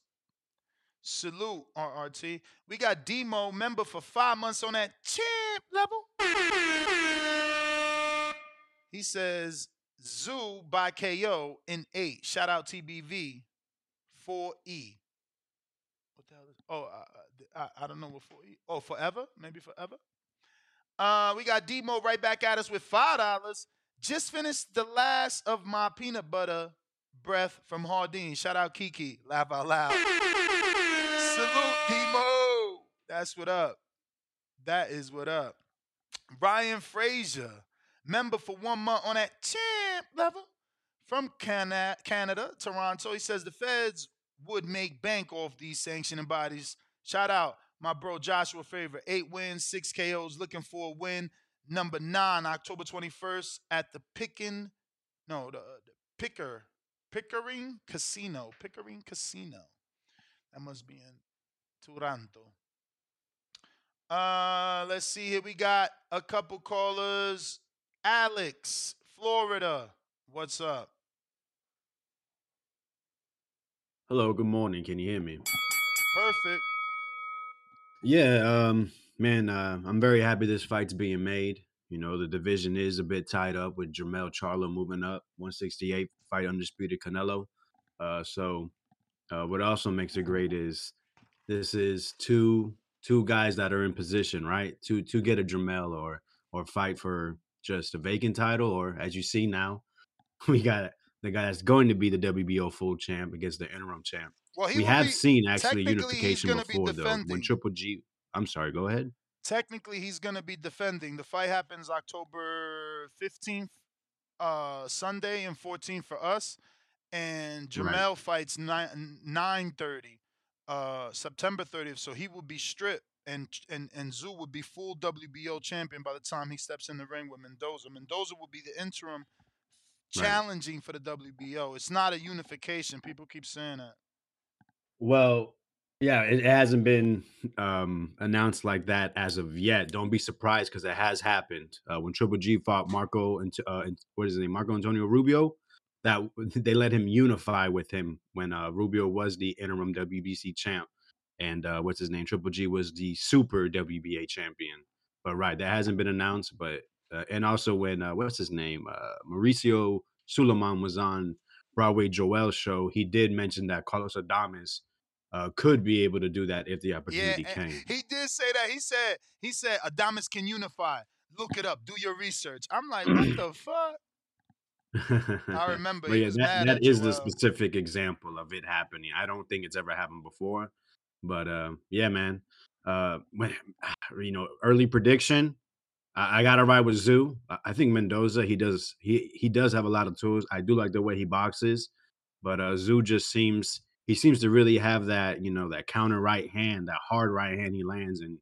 Salute, RRT. We got Demo, member for five months on that champ level. He says Zoo by KO in eight. Shout out TBV 4E. What the hell is Oh, uh, I, I don't know what 4E. Oh, forever? Maybe forever? Uh, we got Demo right back at us with $5. Just finished the last of my peanut butter breath from Hardin. Shout out Kiki. Laugh out loud. Salute, Demo. That's what up. That is what up. Ryan Frazier, member for one month on that champ level from Cana- Canada, Toronto. He says the feds would make bank off these sanctioning bodies. Shout out my bro Joshua Favor. Eight wins, six KOs, looking for a win. Number nine, October 21st at the Pickin, no, the, the Picker, Pickering Casino. Pickering Casino. That must be in Toronto. Uh, let's see here. We got a couple callers. Alex, Florida. What's up? Hello, good morning. Can you hear me? Perfect. Yeah, um, man, uh, I'm very happy this fight's being made. You know, the division is a bit tied up with Jermell Charlo moving up, 168, fight undisputed Canelo. Uh, so, uh, what also makes it great is this is two two guys that are in position, right, to to get a Jermell or or fight for just a vacant title, or as you see now, (laughs) we got the guy that's going to be the WBO full champ against the interim champ. Well, he we have be- seen actually unification gonna be before though. When. Triple G, I'm sorry, go ahead. Technically, he's going to be defending. The fight happens October 15th, uh, Sunday, and 14th for us. And Right. Jermell fights 9 9:30, uh, September 30th. So he will be stripped, and and and Tszyu would be full WBO champion by the time he steps in the ring with Mendoza. Mendoza will be the interim Right. challenging for the WBO. It's not a unification. People keep saying that. Well, yeah, it hasn't been um, announced like that as of yet. Don't be surprised because it has happened. Uh, when Triple G fought Marco and uh, what is his name, Marco Antonio Rubio, that (laughs) they let him unify with him when uh, Rubio was the interim WBC champ, and uh, what's his name, Triple G was the Super WBA champion. But right, that hasn't been announced. But uh, and also when uh, what's his name, uh, Mauricio Sulaiman was on Broadway Joel's show, he did mention that Carlos Adames uh, could be able to do that if the opportunity and came. he did say that. He said he said Adames can unify. Look it up. Do your research. I'm like, what (laughs) the fuck? I (laughs) remember yeah, that, that at is the specific example of it happening. I don't think it's ever happened before, but uh, yeah, man. Uh, (sighs) (sighs) you know, early prediction. I, I got to ride with Tszyu. I, think Mendoza. He does. He he does have a lot of tools. I do like the way he boxes, but uh, Tszyu just seems he seems to really have that you know that counter right hand, that hard right hand he lands, and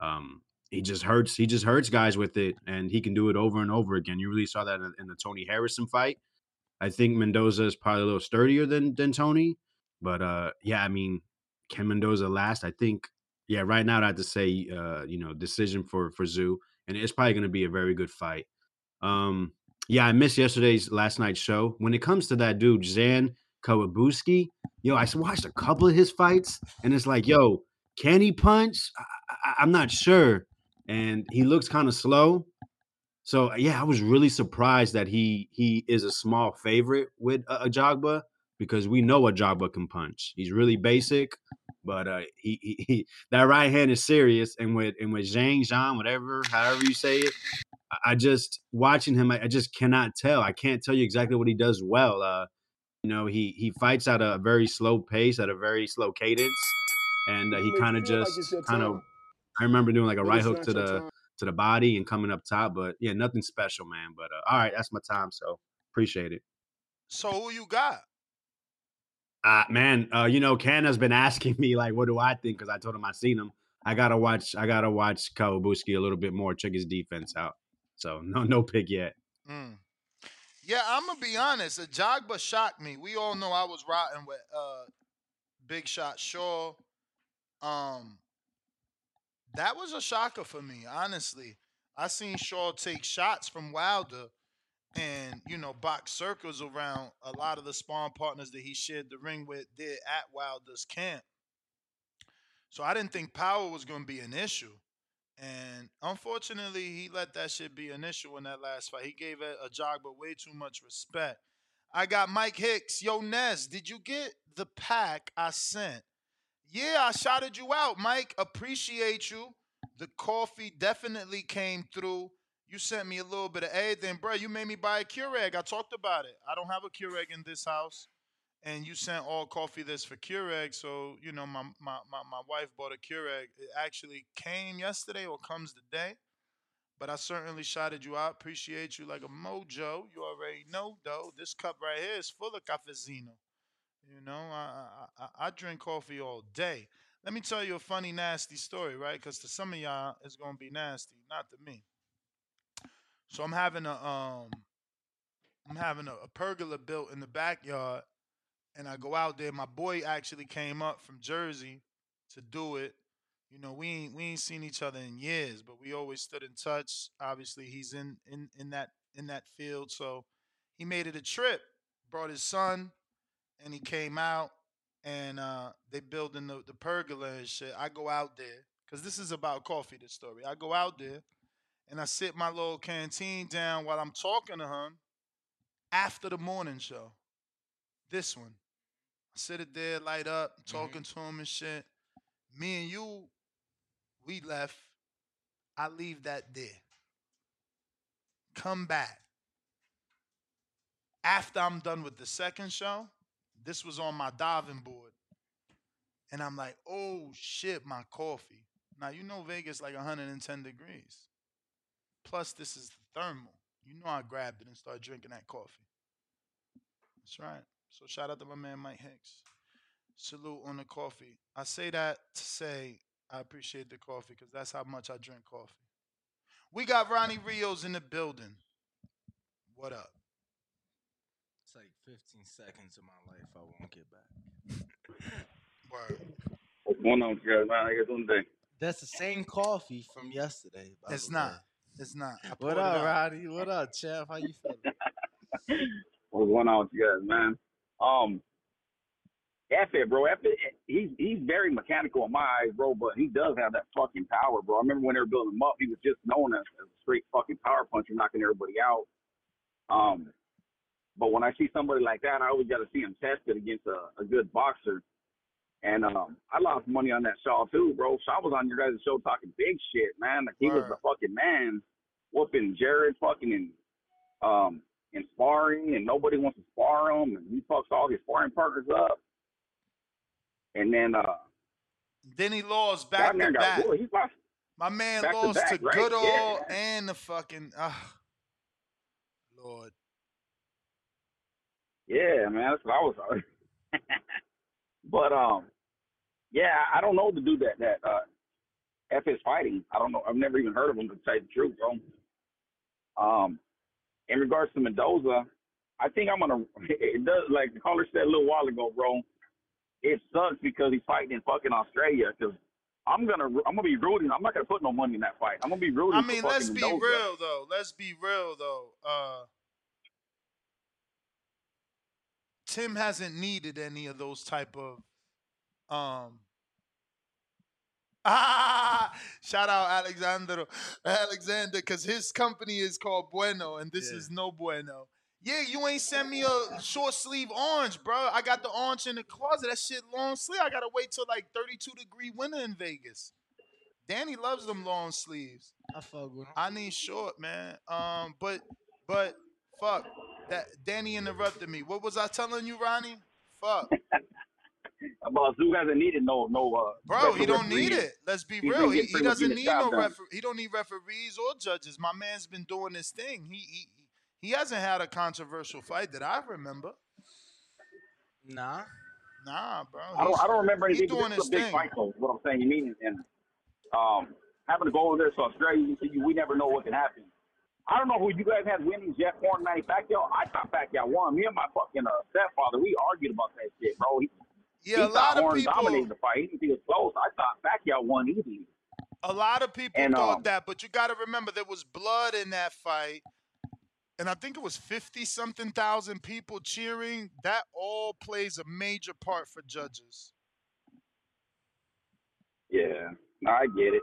um, he just hurts. He just hurts guys with it, and he can do it over and over again. You really saw that in, in the Tony Harrison fight. I think Mendoza is probably a little sturdier than than Tony, but uh, yeah, I mean, can Mendoza last? I think, yeah, right now I'd have to say, uh, you know, decision for for Tszyu, and it's probably going to be a very good fight. Um, yeah, I missed yesterday's last night's show. When it comes to that dude, Zhan Kossobutskiy, yo, I watched a couple of his fights, and it's like, yo, can he punch? I, I'm not sure, and he looks kind of slow. So yeah, I was really surprised that he he is a small favorite with uh, Ajagba because we know Ajagba can punch. He's really basic, but uh, he, he, he that right hand is serious. And with and with Zhang Zhang, whatever, however you say it, I- I just watching him, I, I just cannot tell. I can't tell you exactly what he does well. Uh, you know, he he fights at a very slow pace, at a very slow cadence, and uh, he kind of feel like just kind of. I remember doing like a right hook to the time. to the body and coming up top, but yeah, nothing special, man. But uh, all right, that's my time, so appreciate it. So who you got? Uh, man, uh, you know, Ken has been asking me like, what do I think? Because I told him I seen him. I gotta watch. I gotta watch Kossobutskiy a little bit more. Check his defense out. So no, no pick yet. Mm. Yeah, I'm gonna be honest. Ajagba shocked me. We all know I was rotting with uh, Big Shot Shaw. Um, that was a shocker for me, honestly. I seen Shaw take shots from Wilder, and you know, box circles around a lot of the spawn partners that he shared the ring with did at Wilder's camp. So I didn't think power was going to be an issue. And unfortunately, he let that shit be an issue in that last fight. He gave a, a but way too much respect. I got Mike Hicks. Yo, Ness, did you get the pack I sent? Yeah, I shouted you out, Mike. Appreciate you. The coffee definitely came through. You sent me a little bit of aid, then bro. You made me buy a Keurig. I talked about it. I don't have a Keurig in this house and you sent all coffee this for Keurig. So, you know, my, my, my, my wife bought a Keurig. It actually came yesterday or comes today. But I certainly shouted you out. Appreciate you like a mojo. You already know, though. This cup right here is full of cafezino. You know, I, I, I, I drink coffee all day. Let me tell you a funny, nasty story, right? Because to some of y'all, it's going to be nasty, not to me. So I'm having a um, I'm having a, a pergola built in the backyard and I go out there. My boy actually came up from Jersey to do it. You know, we ain't we ain't seen each other in years, but we always stood in touch. Obviously, he's in in in that in that field, so he made it a trip. Brought his son, and he came out, and uh, they building the, the pergola and shit. I go out there because this is about coffee. This story. I go out there and I sit my little canteen down while I'm talking to him after the morning show. This one, I sit it there, light up, mm-hmm. talking to him and shit. Me and you, we left. I leave that there. Come back. After I'm done with the second show, this was on my diving board. And I'm like, oh shit, my coffee. Now you know Vegas like 110 degrees. Plus, this is the thermal. You know I grabbed it and started drinking that coffee. That's right. So shout out to my man Mike Hicks. Salute on the coffee. I say that to say I appreciate the coffee because that's how much I drink coffee. We got Ronnie Rios in the building. What up? It's like 15 seconds of my life I won't get back. Word. What's going on, guys? How you doing today? That's the same coffee from yesterday. by It's the not. Way. It's not. I What up. Roddy? What up, Chef? How you feeling? (laughs) What's going on with you guys, man? Um, F it, bro. F it. He's he's very mechanical in my eyes, bro. But he does have that fucking power, bro. I remember when they were building him up, he was just known as, as a straight fucking power puncher, knocking everybody out. Um, but when I see somebody like that, I always got to see him tested against a, a good boxer. And um, I lost money on that Shaw too, bro. Shaw was on your guys' show talking big shit, man. Like he was the fucking man, whooping Jared fucking in um in sparring, and nobody wants to spar him, and he fucks all his sparring partners up. And then uh, Then he lost back to and got back. He lost My man back to lost back, to right? Goodall Yeah. and the fucking ah, Lord. Yeah, man, that's what I was. (laughs) but um, yeah, I don't know the dude that that uh, F is fighting. I don't know. I've never even heard of him to tell you the truth, bro. Um, in regards to Mendoza, I think I'm gonna. (laughs) It does like the caller said a little while ago, bro. It sucks because he's fighting in fucking Australia. Because I'm gonna I'm gonna be rooting. I'm not gonna put no money in that fight. I'm gonna be rooting. I mean, let's be Mendoza. real though. Let's be real though. Uh Tim hasn't needed any of those type of um Ah, (laughs) shout out Alexander Alexander because his company is called Bueno and this Yeah. is no Bueno. Yeah, you ain't send me a short sleeve orange, bro. I got the orange in the closet. That shit long sleeve. I gotta wait till like 32 degree winter in Vegas. Danny loves them long sleeves. I fuck with him. I need short, man. Um, but but fuck that. Danny interrupted me. What was I telling you, Ronnie? Fuck, About Tszyu hasn't needed no no uh. bro. He don't need it. Let's be He's real. He, he doesn't need no done. refer. He don't need referees or judges. My man's been doing his thing. He he he hasn't had a controversial fight that I remember. Nah. Nah, bro. I don't, I don't remember he anything. but doing This is his a big thing. fight, though. What I'm saying. You mean and um, having to go over there to Australia, you see, we never know what can happen. I don't know who you guys had winning, Jeff Horn, Manny Pacquiao. I thought Pacquiao won. Me and my fucking uh, stepfather, we argued about that shit, bro. He, Yeah, he a lot of Horn people- dominated the fight. He didn't think it was close. I thought Pacquiao won easily. A lot of people And, thought um, that, but you got to remember there was blood in that fight. And I think it was 50 something thousand people cheering. That all plays a major part for judges. Yeah, I get it.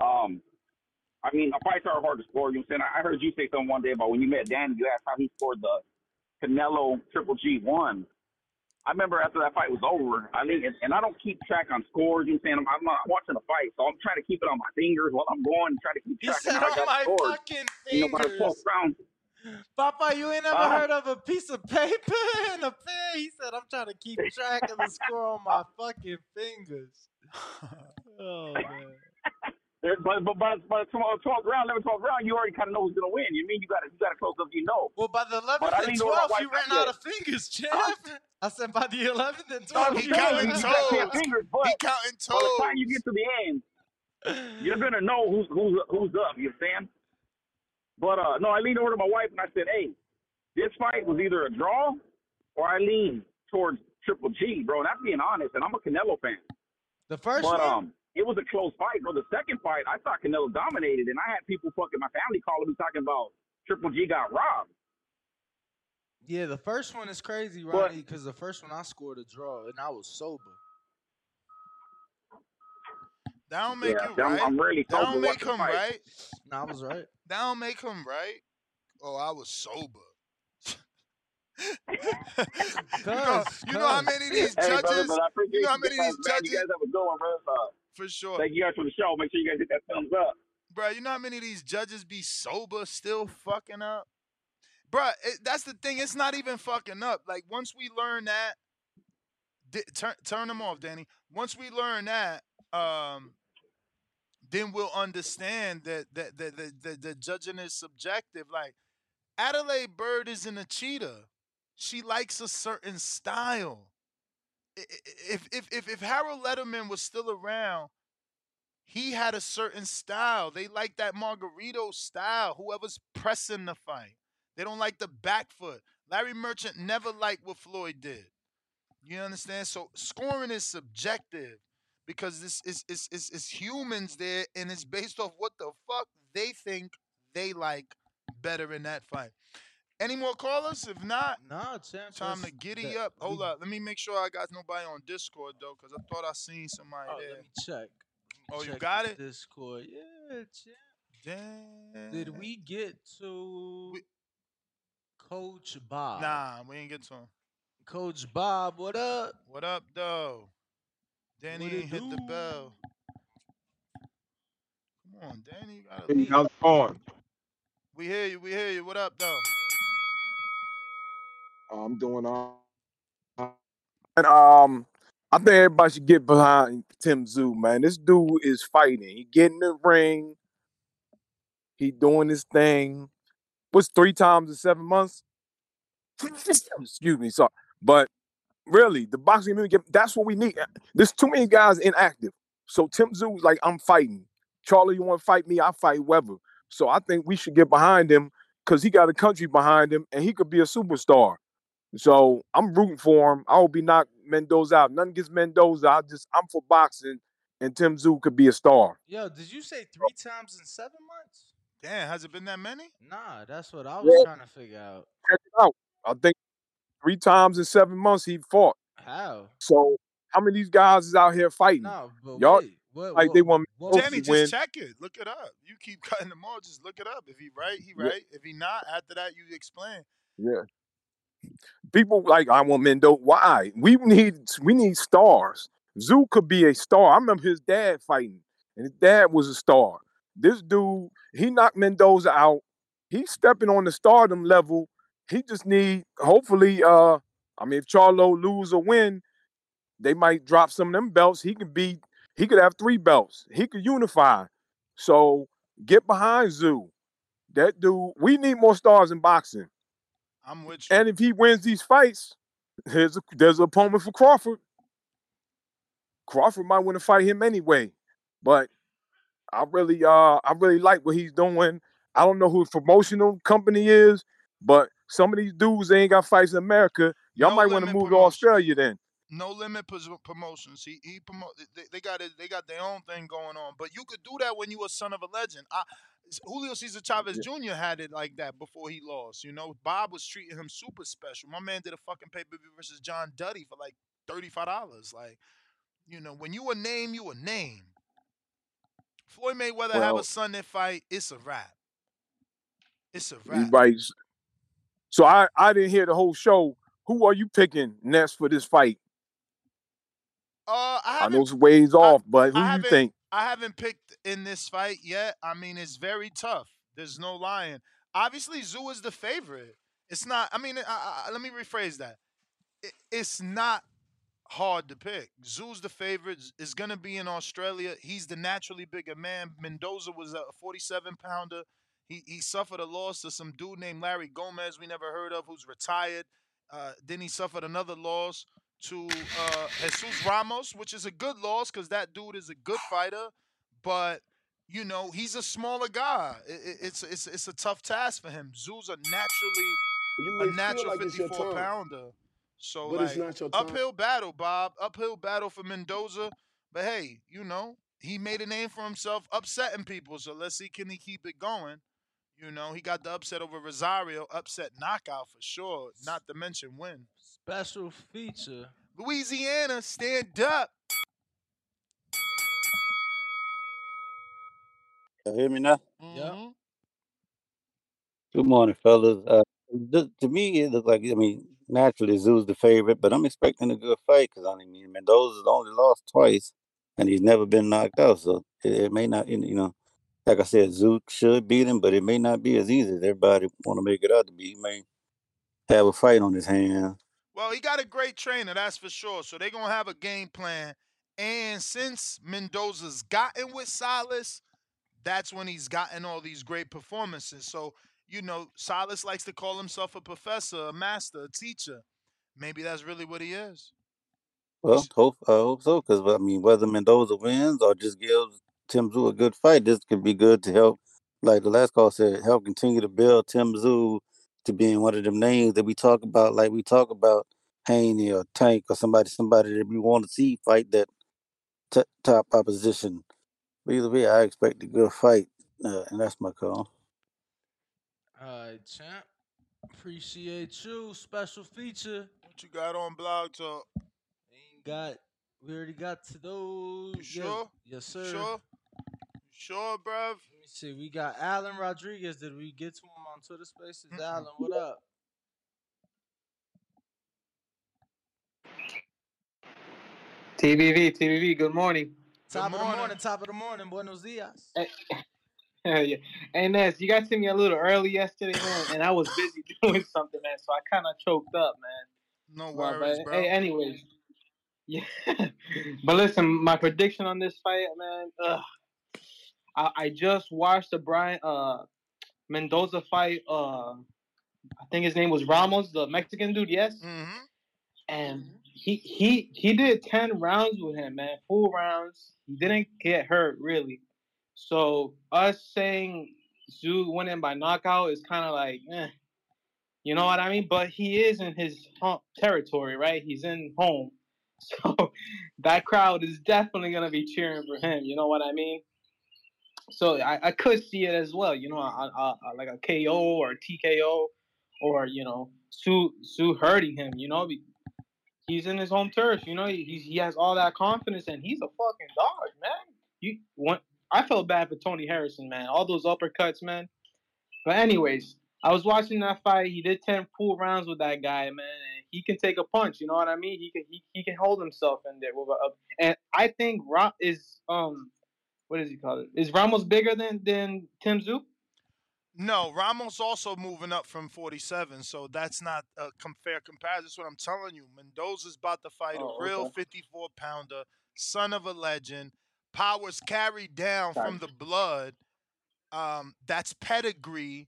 Um, I mean, fights are hard to score. You know what I'm saying? I heard you say something one day about when you met Danny. You asked how he scored the Canelo Triple G one. I remember after that fight was over. I mean, and, and I don't keep track on scores. You know saying? I'm, I'm not watching the fight, so I'm trying to keep it on my fingers while I'm going, trying to keep track said of I on my scores. fucking You know, by the 12th fingers. round. Papa, you ain't never Uh, heard of a piece of paper (laughs) and a pen? He said, I'm trying to keep track of the score on my fucking fingers. (laughs) Oh, man. There- But but by, by the 12th 12th round, 11th, 12th round, you already kind of know who's gonna win. You mean you got to you got to close up, you know. Well, by the 11th and leaned over my 12th, you ran out of fingers, champ. I said by the 11th and (laughs) 12th, I'm He saying, counting you ran got out. ten toes. fingers, but He counting by the time you get to the end, (sighs) you're gonna know who's who's who's up. You understand? But uh, no, I leaned over to my wife and I said, "Hey, this fight was either a draw or I lean towards Triple G, bro." And I'm being honest, and I'm a Canelo fan. The first But one? um, it was a close fight, bro. The second fight, I thought Canelo dominated, and I had people fucking my family calling me talking about Triple G got robbed. Yeah, the first one is crazy, But- Ronnie, because the first one I scored a draw and I was sober. That don't make Yeah, I'm- right. I'm really that don't make him fight. right. No, I was right. That don't make him right. Oh, I was sober. (laughs) you know, you know how many of these Hey, judges, brother, but I appreciate you know how many of these man. judges, You guys have a good one, bro. Uh, for sure. Thank you guys for the show. Make sure you guys hit that thumbs up. Bruh, you know how many of these judges be sober still fucking up? Bruh, it, that's the thing. It's not even fucking up. Like once we learn that, di- turn turn them off, Danny. Once we learn that, um, then we'll understand that that that the, the, the judging is subjective. Like Adelaide Byrd isn't a cheater. She likes a certain style. If if if if Harold Lederman was still around, he had a certain style. They like that Margarito style. Whoever's pressing the fight, they don't like the back foot. Larry Merchant never liked what Floyd did. You understand? So scoring is subjective because this is is is is humans there, and it's based off what the fuck they think they like better in that fight. Any more callers? If not, nah, champ. time to giddy that- up. Hold we- up, let me make sure I got nobody on Discord though, because I thought I seen somebody Oh, there. let me check. Let me Oh, you got it? Discord. Yeah, champ. Damn. Did we get to Coach Bob? Nah, we ain't get to him. Coach Bob, what up? What up, though? Danny What it ain't hit the bell. Come on, Danny, you gotta Hey, lead. how's it going? We hear you. We hear you. What up, though? I'm doing all. And um, I think everybody should get behind Tim Tszyu, man. This dude is fighting. He get in the ring. He doing his thing. What's three times in seven months? (laughs) Excuse me, sorry. But really, the boxing community, that's what we need. There's too many guys inactive. So Tim Tszyu's like, I'm fighting. Charlie, you want to fight me? I fight whoever. So I think we should get behind him because he got a country behind him and he could be a superstar. So I'm rooting for him. I hope he knock Mendoza out. Nothing gets Mendoza. I just I'm for boxing, and Tim Tszyu could be a star. Yo, did you say three times in seven months? Damn, has it been that many? Nah, that's what I was Yeah. trying to figure out. Check it out. I think three times in seven months he fought. How? So how many of these guys is out here fighting? No, but Y'all wait, what, like what, they want what- Danny, to win. just check it. Look it up. You keep (laughs) cutting them off. Just look it up. If he right, he Yeah. right. If he not, after that, you explain. Yeah. People like I want Mendoza. Why? We need we need stars. Tszyu could be a star. I remember his dad fighting, and his dad was a star. This dude, he knocked Mendoza out. He's stepping on the stardom level. He just need hopefully. Uh, I mean, if Charlo lose or win, they might drop some of them belts. He could be. He could have three belts. He could unify. So get behind Tszyu. That dude. We need more stars in boxing. I'm with you. And if he wins these fights, there's a, there's an opponent for Crawford. Crawford might want to fight him anyway, but I really uh I really like what he's doing. I don't know who his promotional company is, but some of these dudes they ain't got fights in America. Y'all No might want to move to Australia then. No limit promotions. He he promote. They, they got it. They got their own thing going on. But you could do that when you a son of a legend. I, Julio Cesar Chavez Jr. had it like that before he lost. You know, Bob was treating him super special. My man did a fucking pay per view versus John Duddy for like thirty five dollars. Like, you know, when you a name, you a name. Floyd Mayweather have a that fight. It's a wrap. It's a wrap. right. So I I didn't hear the whole show. Who are you picking next for this fight? Uh, I I know it's ways off, but who I you think? I haven't picked in this fight yet. I mean, it's very tough. There's no lying. Obviously, Tszyu is the favorite. It's not. I mean, I, I, let me rephrase that. It, it's not hard to pick. Tszyu's the favorite. Is going to be in Australia. He's the naturally bigger man. Mendoza was a 47 pounder. He he suffered a loss to some dude named Larry Gomez we never heard of, who's retired. Uh, then he suffered another loss to uh, Jesus Ramos, which is a good loss because that dude is a good (sighs) fighter, but you know he's a smaller guy. I- I- it's it's it's a tough task for him. Tszyu's a naturally You a natural like 54 pounder. So but like it's not your uphill battle, Bob. Uphill battle for Mendoza. But hey, you know he made a name for himself, upsetting people. So let's see can he keep it going. You know, he got the upset over Rosario, upset knockout for sure. Not to mention win. Special feature. Louisiana, stand up. You hear me now? Mhm. Good morning, fellas. Uh, th- to me, it looked like I mean, naturally Tszyu's the favorite, but I'm expecting a good fight because I mean, Mendoza's only lost twice, and he's never been knocked out. So it, it may not, you know, like I said, Zook should beat him, but it may not be as easy as everybody want to make it out to be. He may have a fight on his hand. Well, he got a great trainer, that's for sure. So they're gonna have a game plan. And since Mendoza's gotten with Silas, that's when he's gotten all these great performances. So, you know, Silas likes to call himself a professor, a master, a teacher. Maybe that's really what he is. Well, hope I hope so, because I mean, whether Mendoza wins or just gives Tim Tszyu a good fight, this could be good to help. Like the last call said, help continue to build Tim Tszyu to being one of them names that we talk about, like we talk about Haney or Tank or somebody, somebody that we want to see fight that t- top opposition. But either way, I expect a good fight, uh, and that's my call. All right, champ. Appreciate you. Special feature. What you got on blog talk? Ain't got. We already got to those. You sure? Yes, You sir. You sure, bruv? Let me see. We got Alan Rodriguez. Did we get to him on Twitter Spaces? Alan, what up? TVV, TVV, good morning. Top of the morning. Top of the morning. Buenos dias. (laughs) yeah. Hey, Ness, you got to me a little early yesterday, man, and I was busy (laughs) doing something, man, so I kind of choked up, man. No But- worries, but, bro. Hey, anyways. (laughs) Yeah. but listen, my prediction on this fight, man, ugh. I, I just watched the Brian uh Mendoza fight. Uh, I think his name was Ramos, the Mexican dude. Yes. Mm-hmm. And he he he did ten rounds with him, man, full rounds. He didn't get hurt really. So us saying Tszyu winning by knockout is kind of like, eh, you know what I mean? But he is in his home territory, right? He's in home, (laughs) so that crowd is definitely gonna be cheering for him. You know what I mean? So I, I could see it as well, you know, a, a, a- like a KO or a TKO, or you know, Sue Sue hurting him. You know, he's in his home turf. You know, he he has all that confidence, and he's a fucking dog, man. You want? I felt bad for Tony Harrison, man. All those uppercuts, man. But anyways, I was watching that fight. He did ten full rounds with that guy, man, he can take a punch. You know what I mean? He can he, he can hold himself in there. And I think Ra is um, what does he call it? Is Ramos bigger than than Tim Tszyu? No, Ramos also moving up from 47, so that's not a com- fair comparison. That's what I'm telling you. Mendoza's about to fight Oh, a real okay. 54 pounder, son of a legend, powers carried down from the blood. Um, that's pedigree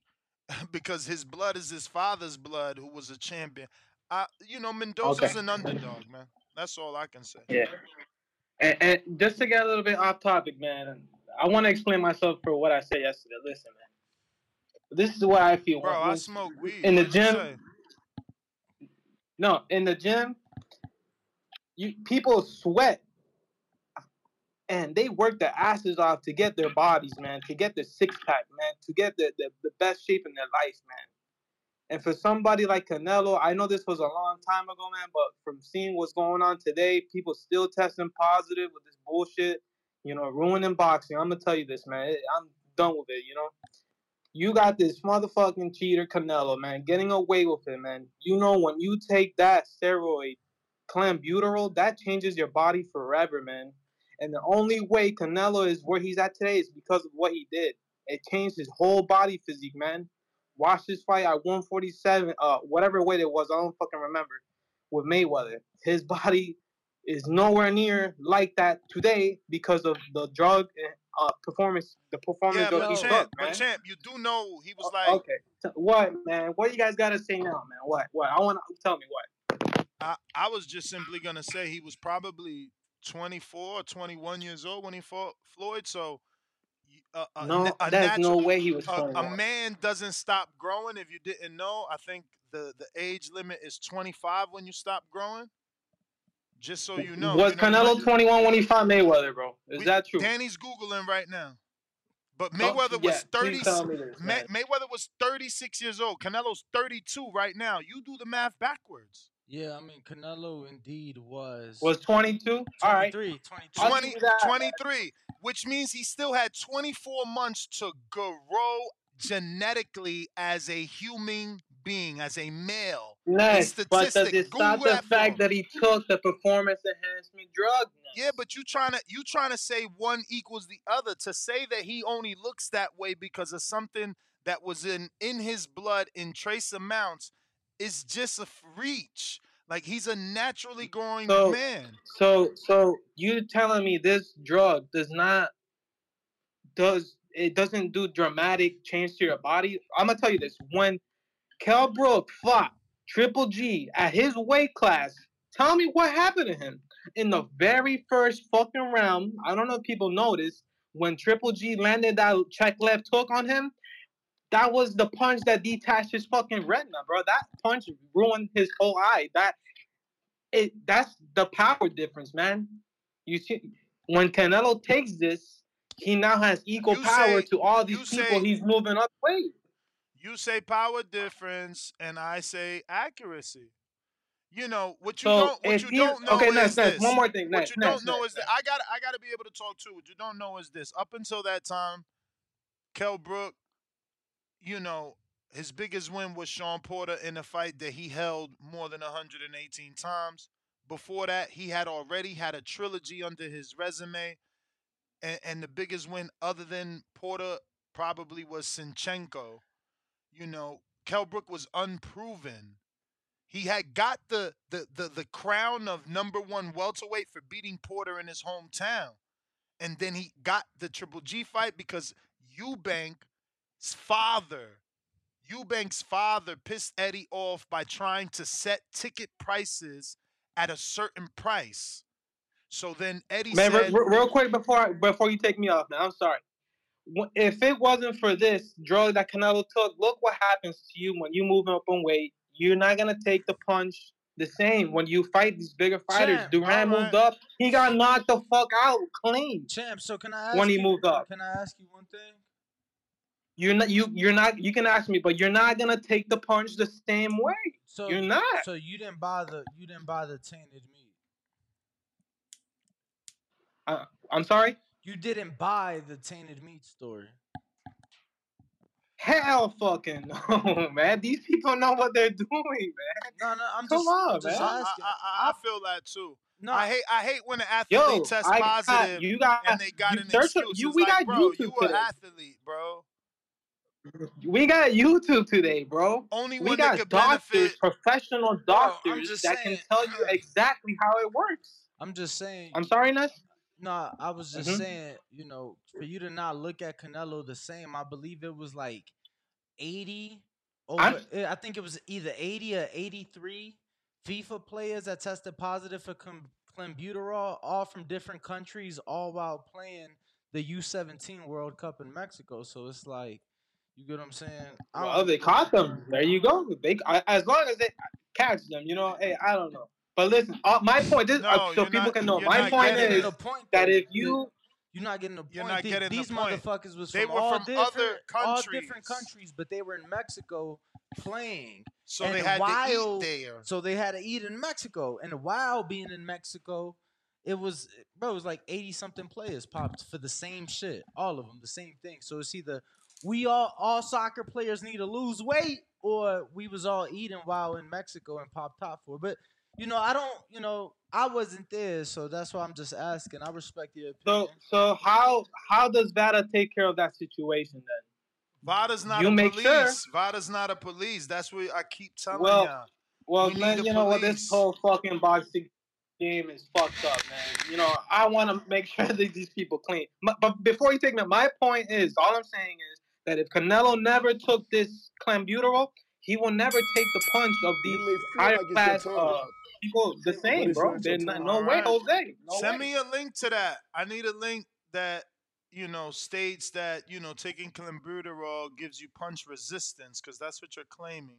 (laughs) because his blood is his father's blood, who was a champion. Uh, you know, Mendoza's Okay. an underdog, man. That's all I can say. Yeah. And, and just to get a little bit off topic, man, I want to explain myself for what I said yesterday. Listen, man. This is what I feel. Bro, I smoke weed. in the gym. No, in the gym, you people sweat and they work their asses off to get their bodies, man, to get their six pack, man, to get the, the, the best shape in their life, man. And for somebody like Canelo, I know this was a long time ago, man, but from seeing what's going on today, people still testing positive with this bullshit, you know, ruining boxing. I'm gonna tell you this, man. I'm done with it, you know. You got this motherfucking cheater Canelo, man, getting away with it, man. You know when you take that steroid, clenbuterol, that changes your body forever, man. And the only way Canelo is where he's at today is because of what he did. It changed his whole body physique, man. Watch this fight at 147, uh, whatever weight it was, I don't fucking remember, with Mayweather. His (laughs) body is nowhere near like that today because of the drug and uh, performance, the performance Yeah, that but he champ, but champ, you do know he was like, Okay, what, man? What you guys gotta say now, man? What? What? I want to tell me what. I, I was just simply gonna say he was probably 24 or 21 years old when he fought Floyd. So, a, a, No, a there's no way he was a, a man doesn't stop growing. If you didn't know, I think the the age limit is 25 when you stop growing. Just so you know, was you know, Canelo 21 when he fought Mayweather, bro? Is we- that true? Danny's googling right now. But Oh, Mayweather yeah, was please 30. this, May. Mayweather was 36 years old. Canelo's 32 right now. You do the math backwards. Yeah, I mean Canelo indeed was Was 22? All right. 23, 22. 20, you that, man. 23, which means he still had 24 months to grow genetically as a human being, as a male. A Nice, but does statistic. it stop Google the fact that he took the performance enhancement drug? Yeah, but you trying to you trying to say one equals the other. To say that he only looks that way because of something that was in in his blood in trace amounts is just a reach. Like he's a naturally mm, growing So, man. so, so you telling me this drug does not does it doesn't do dramatic change to your body? I'm gonna tell you this: when Kell Brook fought Triple G at his weight class, tell me what happened to him in the very first fucking round. I don't know if people noticed when Triple G landed that check left hook on him. That was the punch that detached his fucking retina, bro. That punch ruined his whole eye. That it that's the power difference, man. You see, when Canelo takes this, he now has equal You power say- to all these people say- he's moving up weight. You say power difference, and I say accuracy. You know what you So, don't what you don't know okay, is next, next, this. one more thing, Next, What you don't know is that I got I got to be able to talk too. What you don't know is this. Up until that time, Kell Brook, you know, his biggest win was Shawn Porter in a fight that he held more than 118 times. Before that, he had already had a trilogy under his resume. And, and the biggest win other than Porter probably was Senchenko. You know, Kell Brook was unproven. He had got the, the the the crown of number one welterweight for beating Porter in his hometown. And then he got the Triple G fight because Eubank's father, Eubank's father pissed Eddie off by trying to set ticket prices at a certain price. So then Eddie Man, said, re- real quick before I, before you take me off, man. I'm sorry. If it wasn't for this drug that Canelo took, look what happens to you when you move up in weight. You're not gonna take the punch the same when you fight these bigger fighters. Champ, Durant alright. moved up. He got knocked the fuck out clean. Champ, so can I ask when he you, moved up. Can I ask you one thing? You're not you you're not you can ask me, but you're not gonna take the punch the same way. So you're not. So you didn't buy the you didn't buy the tainted meat. Uh, I'm sorry. You didn't buy the tainted meat story. Hell fucking (laughs) no, man. These people know what they're doing, man. No, no, I'm Come just, on, I'm just man. I, asking. I, I, I feel that too. No. I hate I hate when an athlete Yo, tests I got- positive you got- and they got you an excuse. you- we like, got bro, YouTube you an athlete, bro. We got YouTube today, bro. Only we got doctors, benefit- professional doctors just that saying- can tell you exactly how it works. I'm just saying. I'm sorry, Ness. No, I was just Mhm. saying, you know, for you to not look at Canelo the same, I believe it was like 80 over eh, I think it was either 80 or 83 FIFA players that tested positive for clenbuterol, all from different countries, all while playing the U17 World Cup in Mexico. So it's like, you get what I'm saying? I Well, they caught them. There you go. They I- as long as they catch them, you know. Hey, I don't know. But listen, uh, my point. This, uh, No, so people not- can know. My point is the point, that if you You're not getting the point. You're not The- getting the These point. motherfuckers was They from were all from different, other all different countries. countries, but they were in Mexico playing. So And they had to eat there. So they had to eat in Mexico, and while being in Mexico, it was bro, it was like eighty something players popped for the same shit, all of them, the same thing. So it's either we all all soccer players need to lose weight, or we was all eating while in Mexico and popped top for. it. But you know, I don't, you know, I wasn't there, so that's why I'm just asking. I respect your opinion. so so how how does Vada take care of that situation then? Vada's not You a make police. sure- Vada's not a police. That's what I keep telling Well, y'all. Well, We man, you know what? This whole fucking boxing game is fucked up, man. You know, I want to make sure (laughs) that these people clean. M- But before you take me, my point is, all I'm saying is that if Canelo never took this clenbuterol, he will never take the punch of these higher class uh, people the same, bro. There's not, no way, Alright. Jose. No Send way. me a link to that. I need a link that you know states that you know taking clenbuterol gives you punch resistance because that's what you're claiming.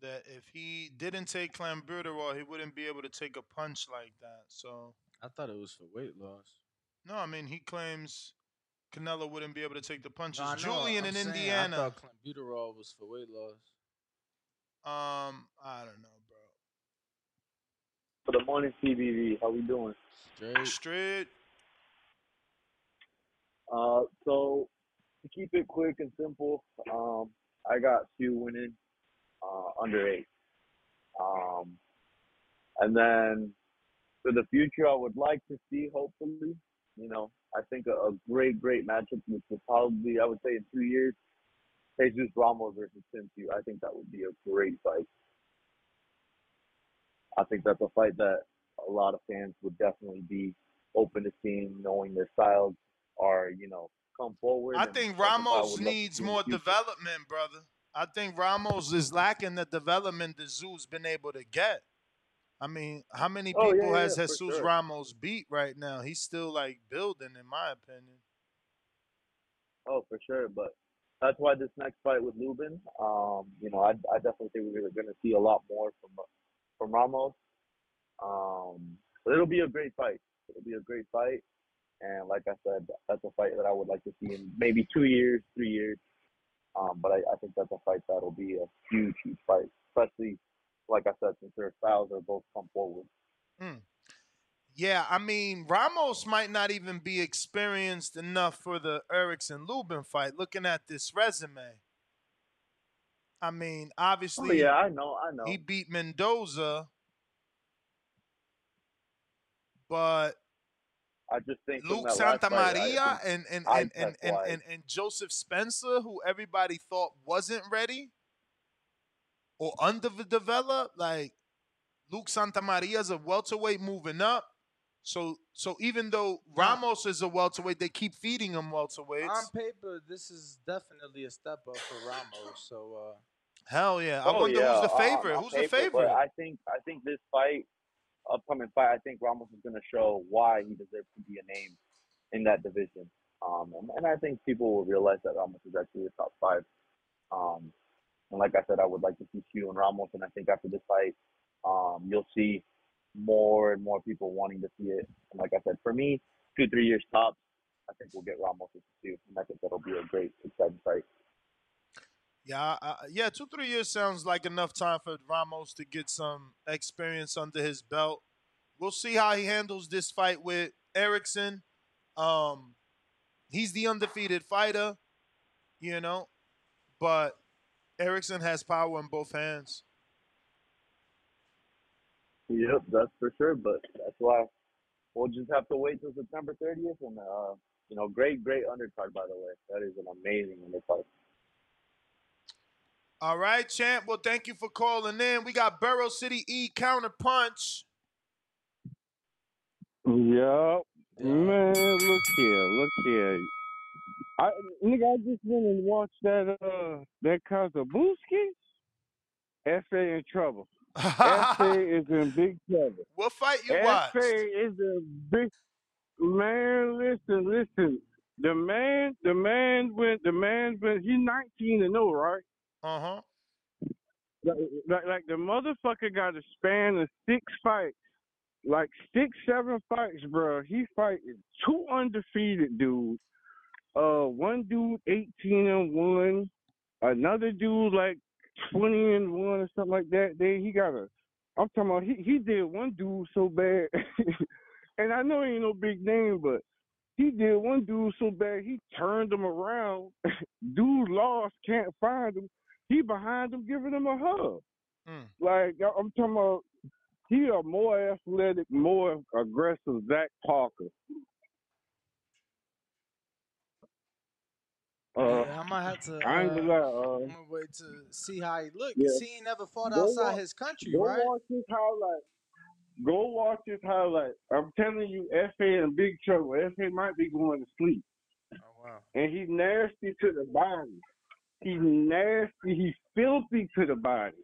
That if he didn't take clenbuterol, he wouldn't be able to take a punch like that. So I thought it was for weight loss. no, I mean he claims Canelo wouldn't be able to take the punches. No, Julian I'm in saying, Indiana. I thought clenbuterol was for weight loss. Um, I don't know, bro. For the morning CBV, how we doing? Straight. Straight. Uh, so to keep it quick and simple, um, I got Q winning uh, under eight. Um, and then for the future, I would like to see, hopefully, you know, I think a, a great, great matchup, which would probably, I would say, in two years, Jesus Ramos versus Tim I think that would be a great fight. I think that's a fight that a lot of fans would definitely be open to seeing, knowing their styles are, you know, come forward. I think Ramos needs see in the more development, brother. I think Ramos is lacking the development that Tszyu's been able to get. I mean, how many Oh, people yeah, has yeah, Jesus sure. Ramos beat right now? He's still like building, in my opinion. Oh, for sure. But that's why this next fight with Lubin, um, you know, I, I definitely think we're going to see a lot more from from Ramos. Um, but it'll be a great fight. It'll be a great fight. And like I said, that's a fight that I would like to see in maybe two years, three years. Um, but I, I think that's a fight that'll be a huge, huge fight, especially like I said, since their styles are both come forward. Hmm. Yeah, I mean, Ramos might not even be experienced enough for the Erickson Lubin fight. Looking at this resume, I mean, obviously, Oh, yeah, I know, I know. he beat Mendoza, but I just think Luke Santamaria and and and and, and, and and Joseph Spencer, who everybody thought wasn't ready or underdeveloped, like Luke Santamaria is a welterweight moving up. So so even though Ramos is a welterweight, they keep feeding him welterweights. On paper, this is definitely a step up for Ramos. So uh, Hell yeah! I Oh, wonder yeah, who's the favorite. on who's paper, the favorite? I think I think this fight, upcoming fight, I think Ramos is going to show why he deserves to be a name in that division. Um, and, and I think people will realize that Ramos is actually a top five. Um, and like I said, I would like to see Q and Ramos, and I think after this fight, um, you'll see more and more people wanting to see it. And like I said, for me, two three years tops, I think we'll get Ramos with Q, and I think that'll be a great, exciting fight. Yeah, I- yeah, two three years sounds like enough time for Ramos to get some experience under his belt. We'll see how he handles this fight with Erickson. Um, he's the undefeated fighter, you know, but Erickson has power in both hands. Yep, that's for sure. But that's why we'll just have to wait till September 30th. And, uh, you know, great, great undercard, by the way. That is an amazing undercard. All right, champ. Well, thank you for calling in. We got Barrow City E counterpunch. Yep. Man, look here, look here. I nigga, I just went and watched that uh that Kossobutskiy. Fa in trouble. Fa (laughs) is in big trouble. What fight you watched? Fa is a big man. Listen, listen. The man, the man went. The man went. He's nineteen and zero, right? Uh huh. Like, like, like the motherfucker got a span of six fights, like six, seven fights, bro. He fighting two undefeated dudes. Uh, one dude eighteen and one, another dude like twenty and one or something like that. They he got a. I'm talking about he he did one dude so bad, (laughs) and I know he ain't no big name, but he did one dude so bad he turned him around. (laughs) dude lost, can't find him. He behind him giving him a hug. Mm. Like I'm talking about, he a more athletic, more aggressive Zach Parker. Uh, yeah, I might have to. I ain't uh, gonna lie. Uh, I'm gonna wait to see how he look. Yeah. See, he never fought Go outside wa- his country, go right? Go watch his highlight. Go watch his highlight. I'm telling you, Fa in big trouble. Fa might be going to sleep. Oh wow. And he's nasty to the body. He's nasty. He's filthy to the body.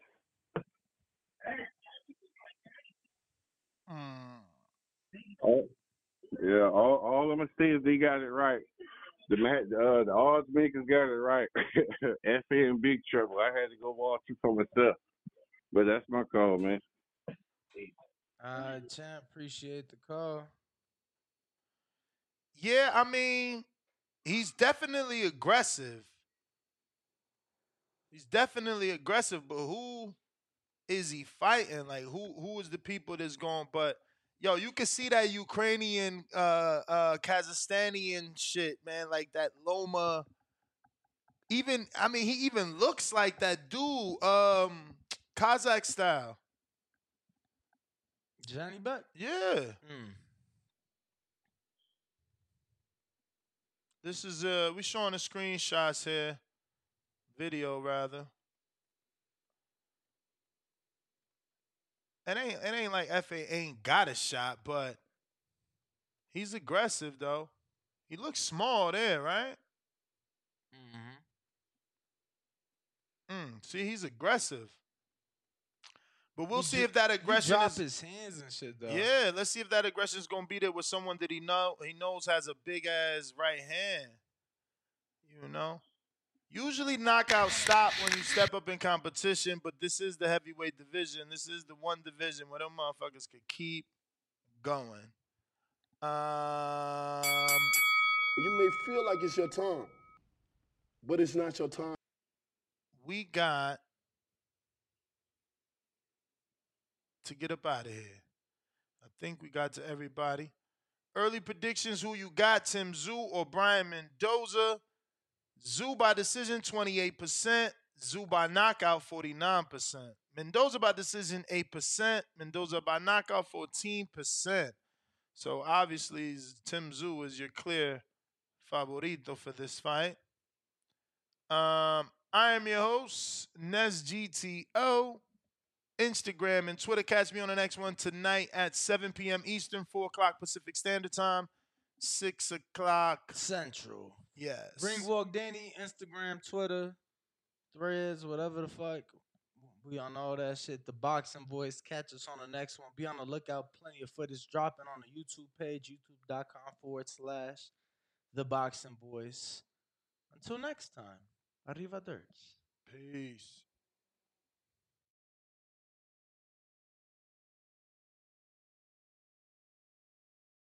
Oh, yeah, all, all I'm gonna say is they got it right. The uh, the odds makers got it right. (laughs) Fa big trouble. I had to go watch it for myself, but that's my call, man. All right, champ. Appreciate the call. Yeah, I mean, he's definitely aggressive. He's definitely aggressive, but who is he fighting? Like who who is the people that's going? But yo, you can see that Ukrainian, uh, uh, Kazakhstanian shit, man. Like that Loma. Even I mean, he even looks like that dude, um, Kazakh style. Johnny Butt. Yeah. Hmm. This is uh we showing the screenshots here. Video rather. It ain't it ain't like FA ain't got a shot, but he's aggressive though. He looks small there, right? Mm-hmm. Mm, see, he's aggressive. But we'll He see dro- if that aggression drop is his hands and shit though. Yeah, let's see if that aggression is gonna be there with someone that he know he knows has a big ass right hand. You know, usually knockout stop when you step up in competition, but this is the heavyweight division. This is the one division where them motherfuckers could keep going. Um, You may feel like it's your time, but it's not your time. we got to get up out of here. I think we got to everybody. Early predictions: Who you got? Tim Tszyu or Brian Mendoza? Tszyu by decision, twenty-eight percent. Tszyu by knockout, forty-nine percent. Mendoza by decision, eight percent. Mendoza by knockout, fourteen percent. So obviously, Tim Tszyu is your clear favorito for this fight. Um, I am your host, Nes GTO. Instagram and Twitter. Catch me on the next one tonight at 7 p.m. Eastern, 4 o'clock Pacific Standard Time, 6 o'clock Central. Yes. Ring Walk Danny, Instagram, Twitter, Threads, whatever the fuck. We on all that shit. The Boxing Boys. Catch us on the next one. Be on the lookout. Plenty of footage dropping on the YouTube page, youtube.com forward slash The Boxing Boys. Until next time, arrivederci. Peace.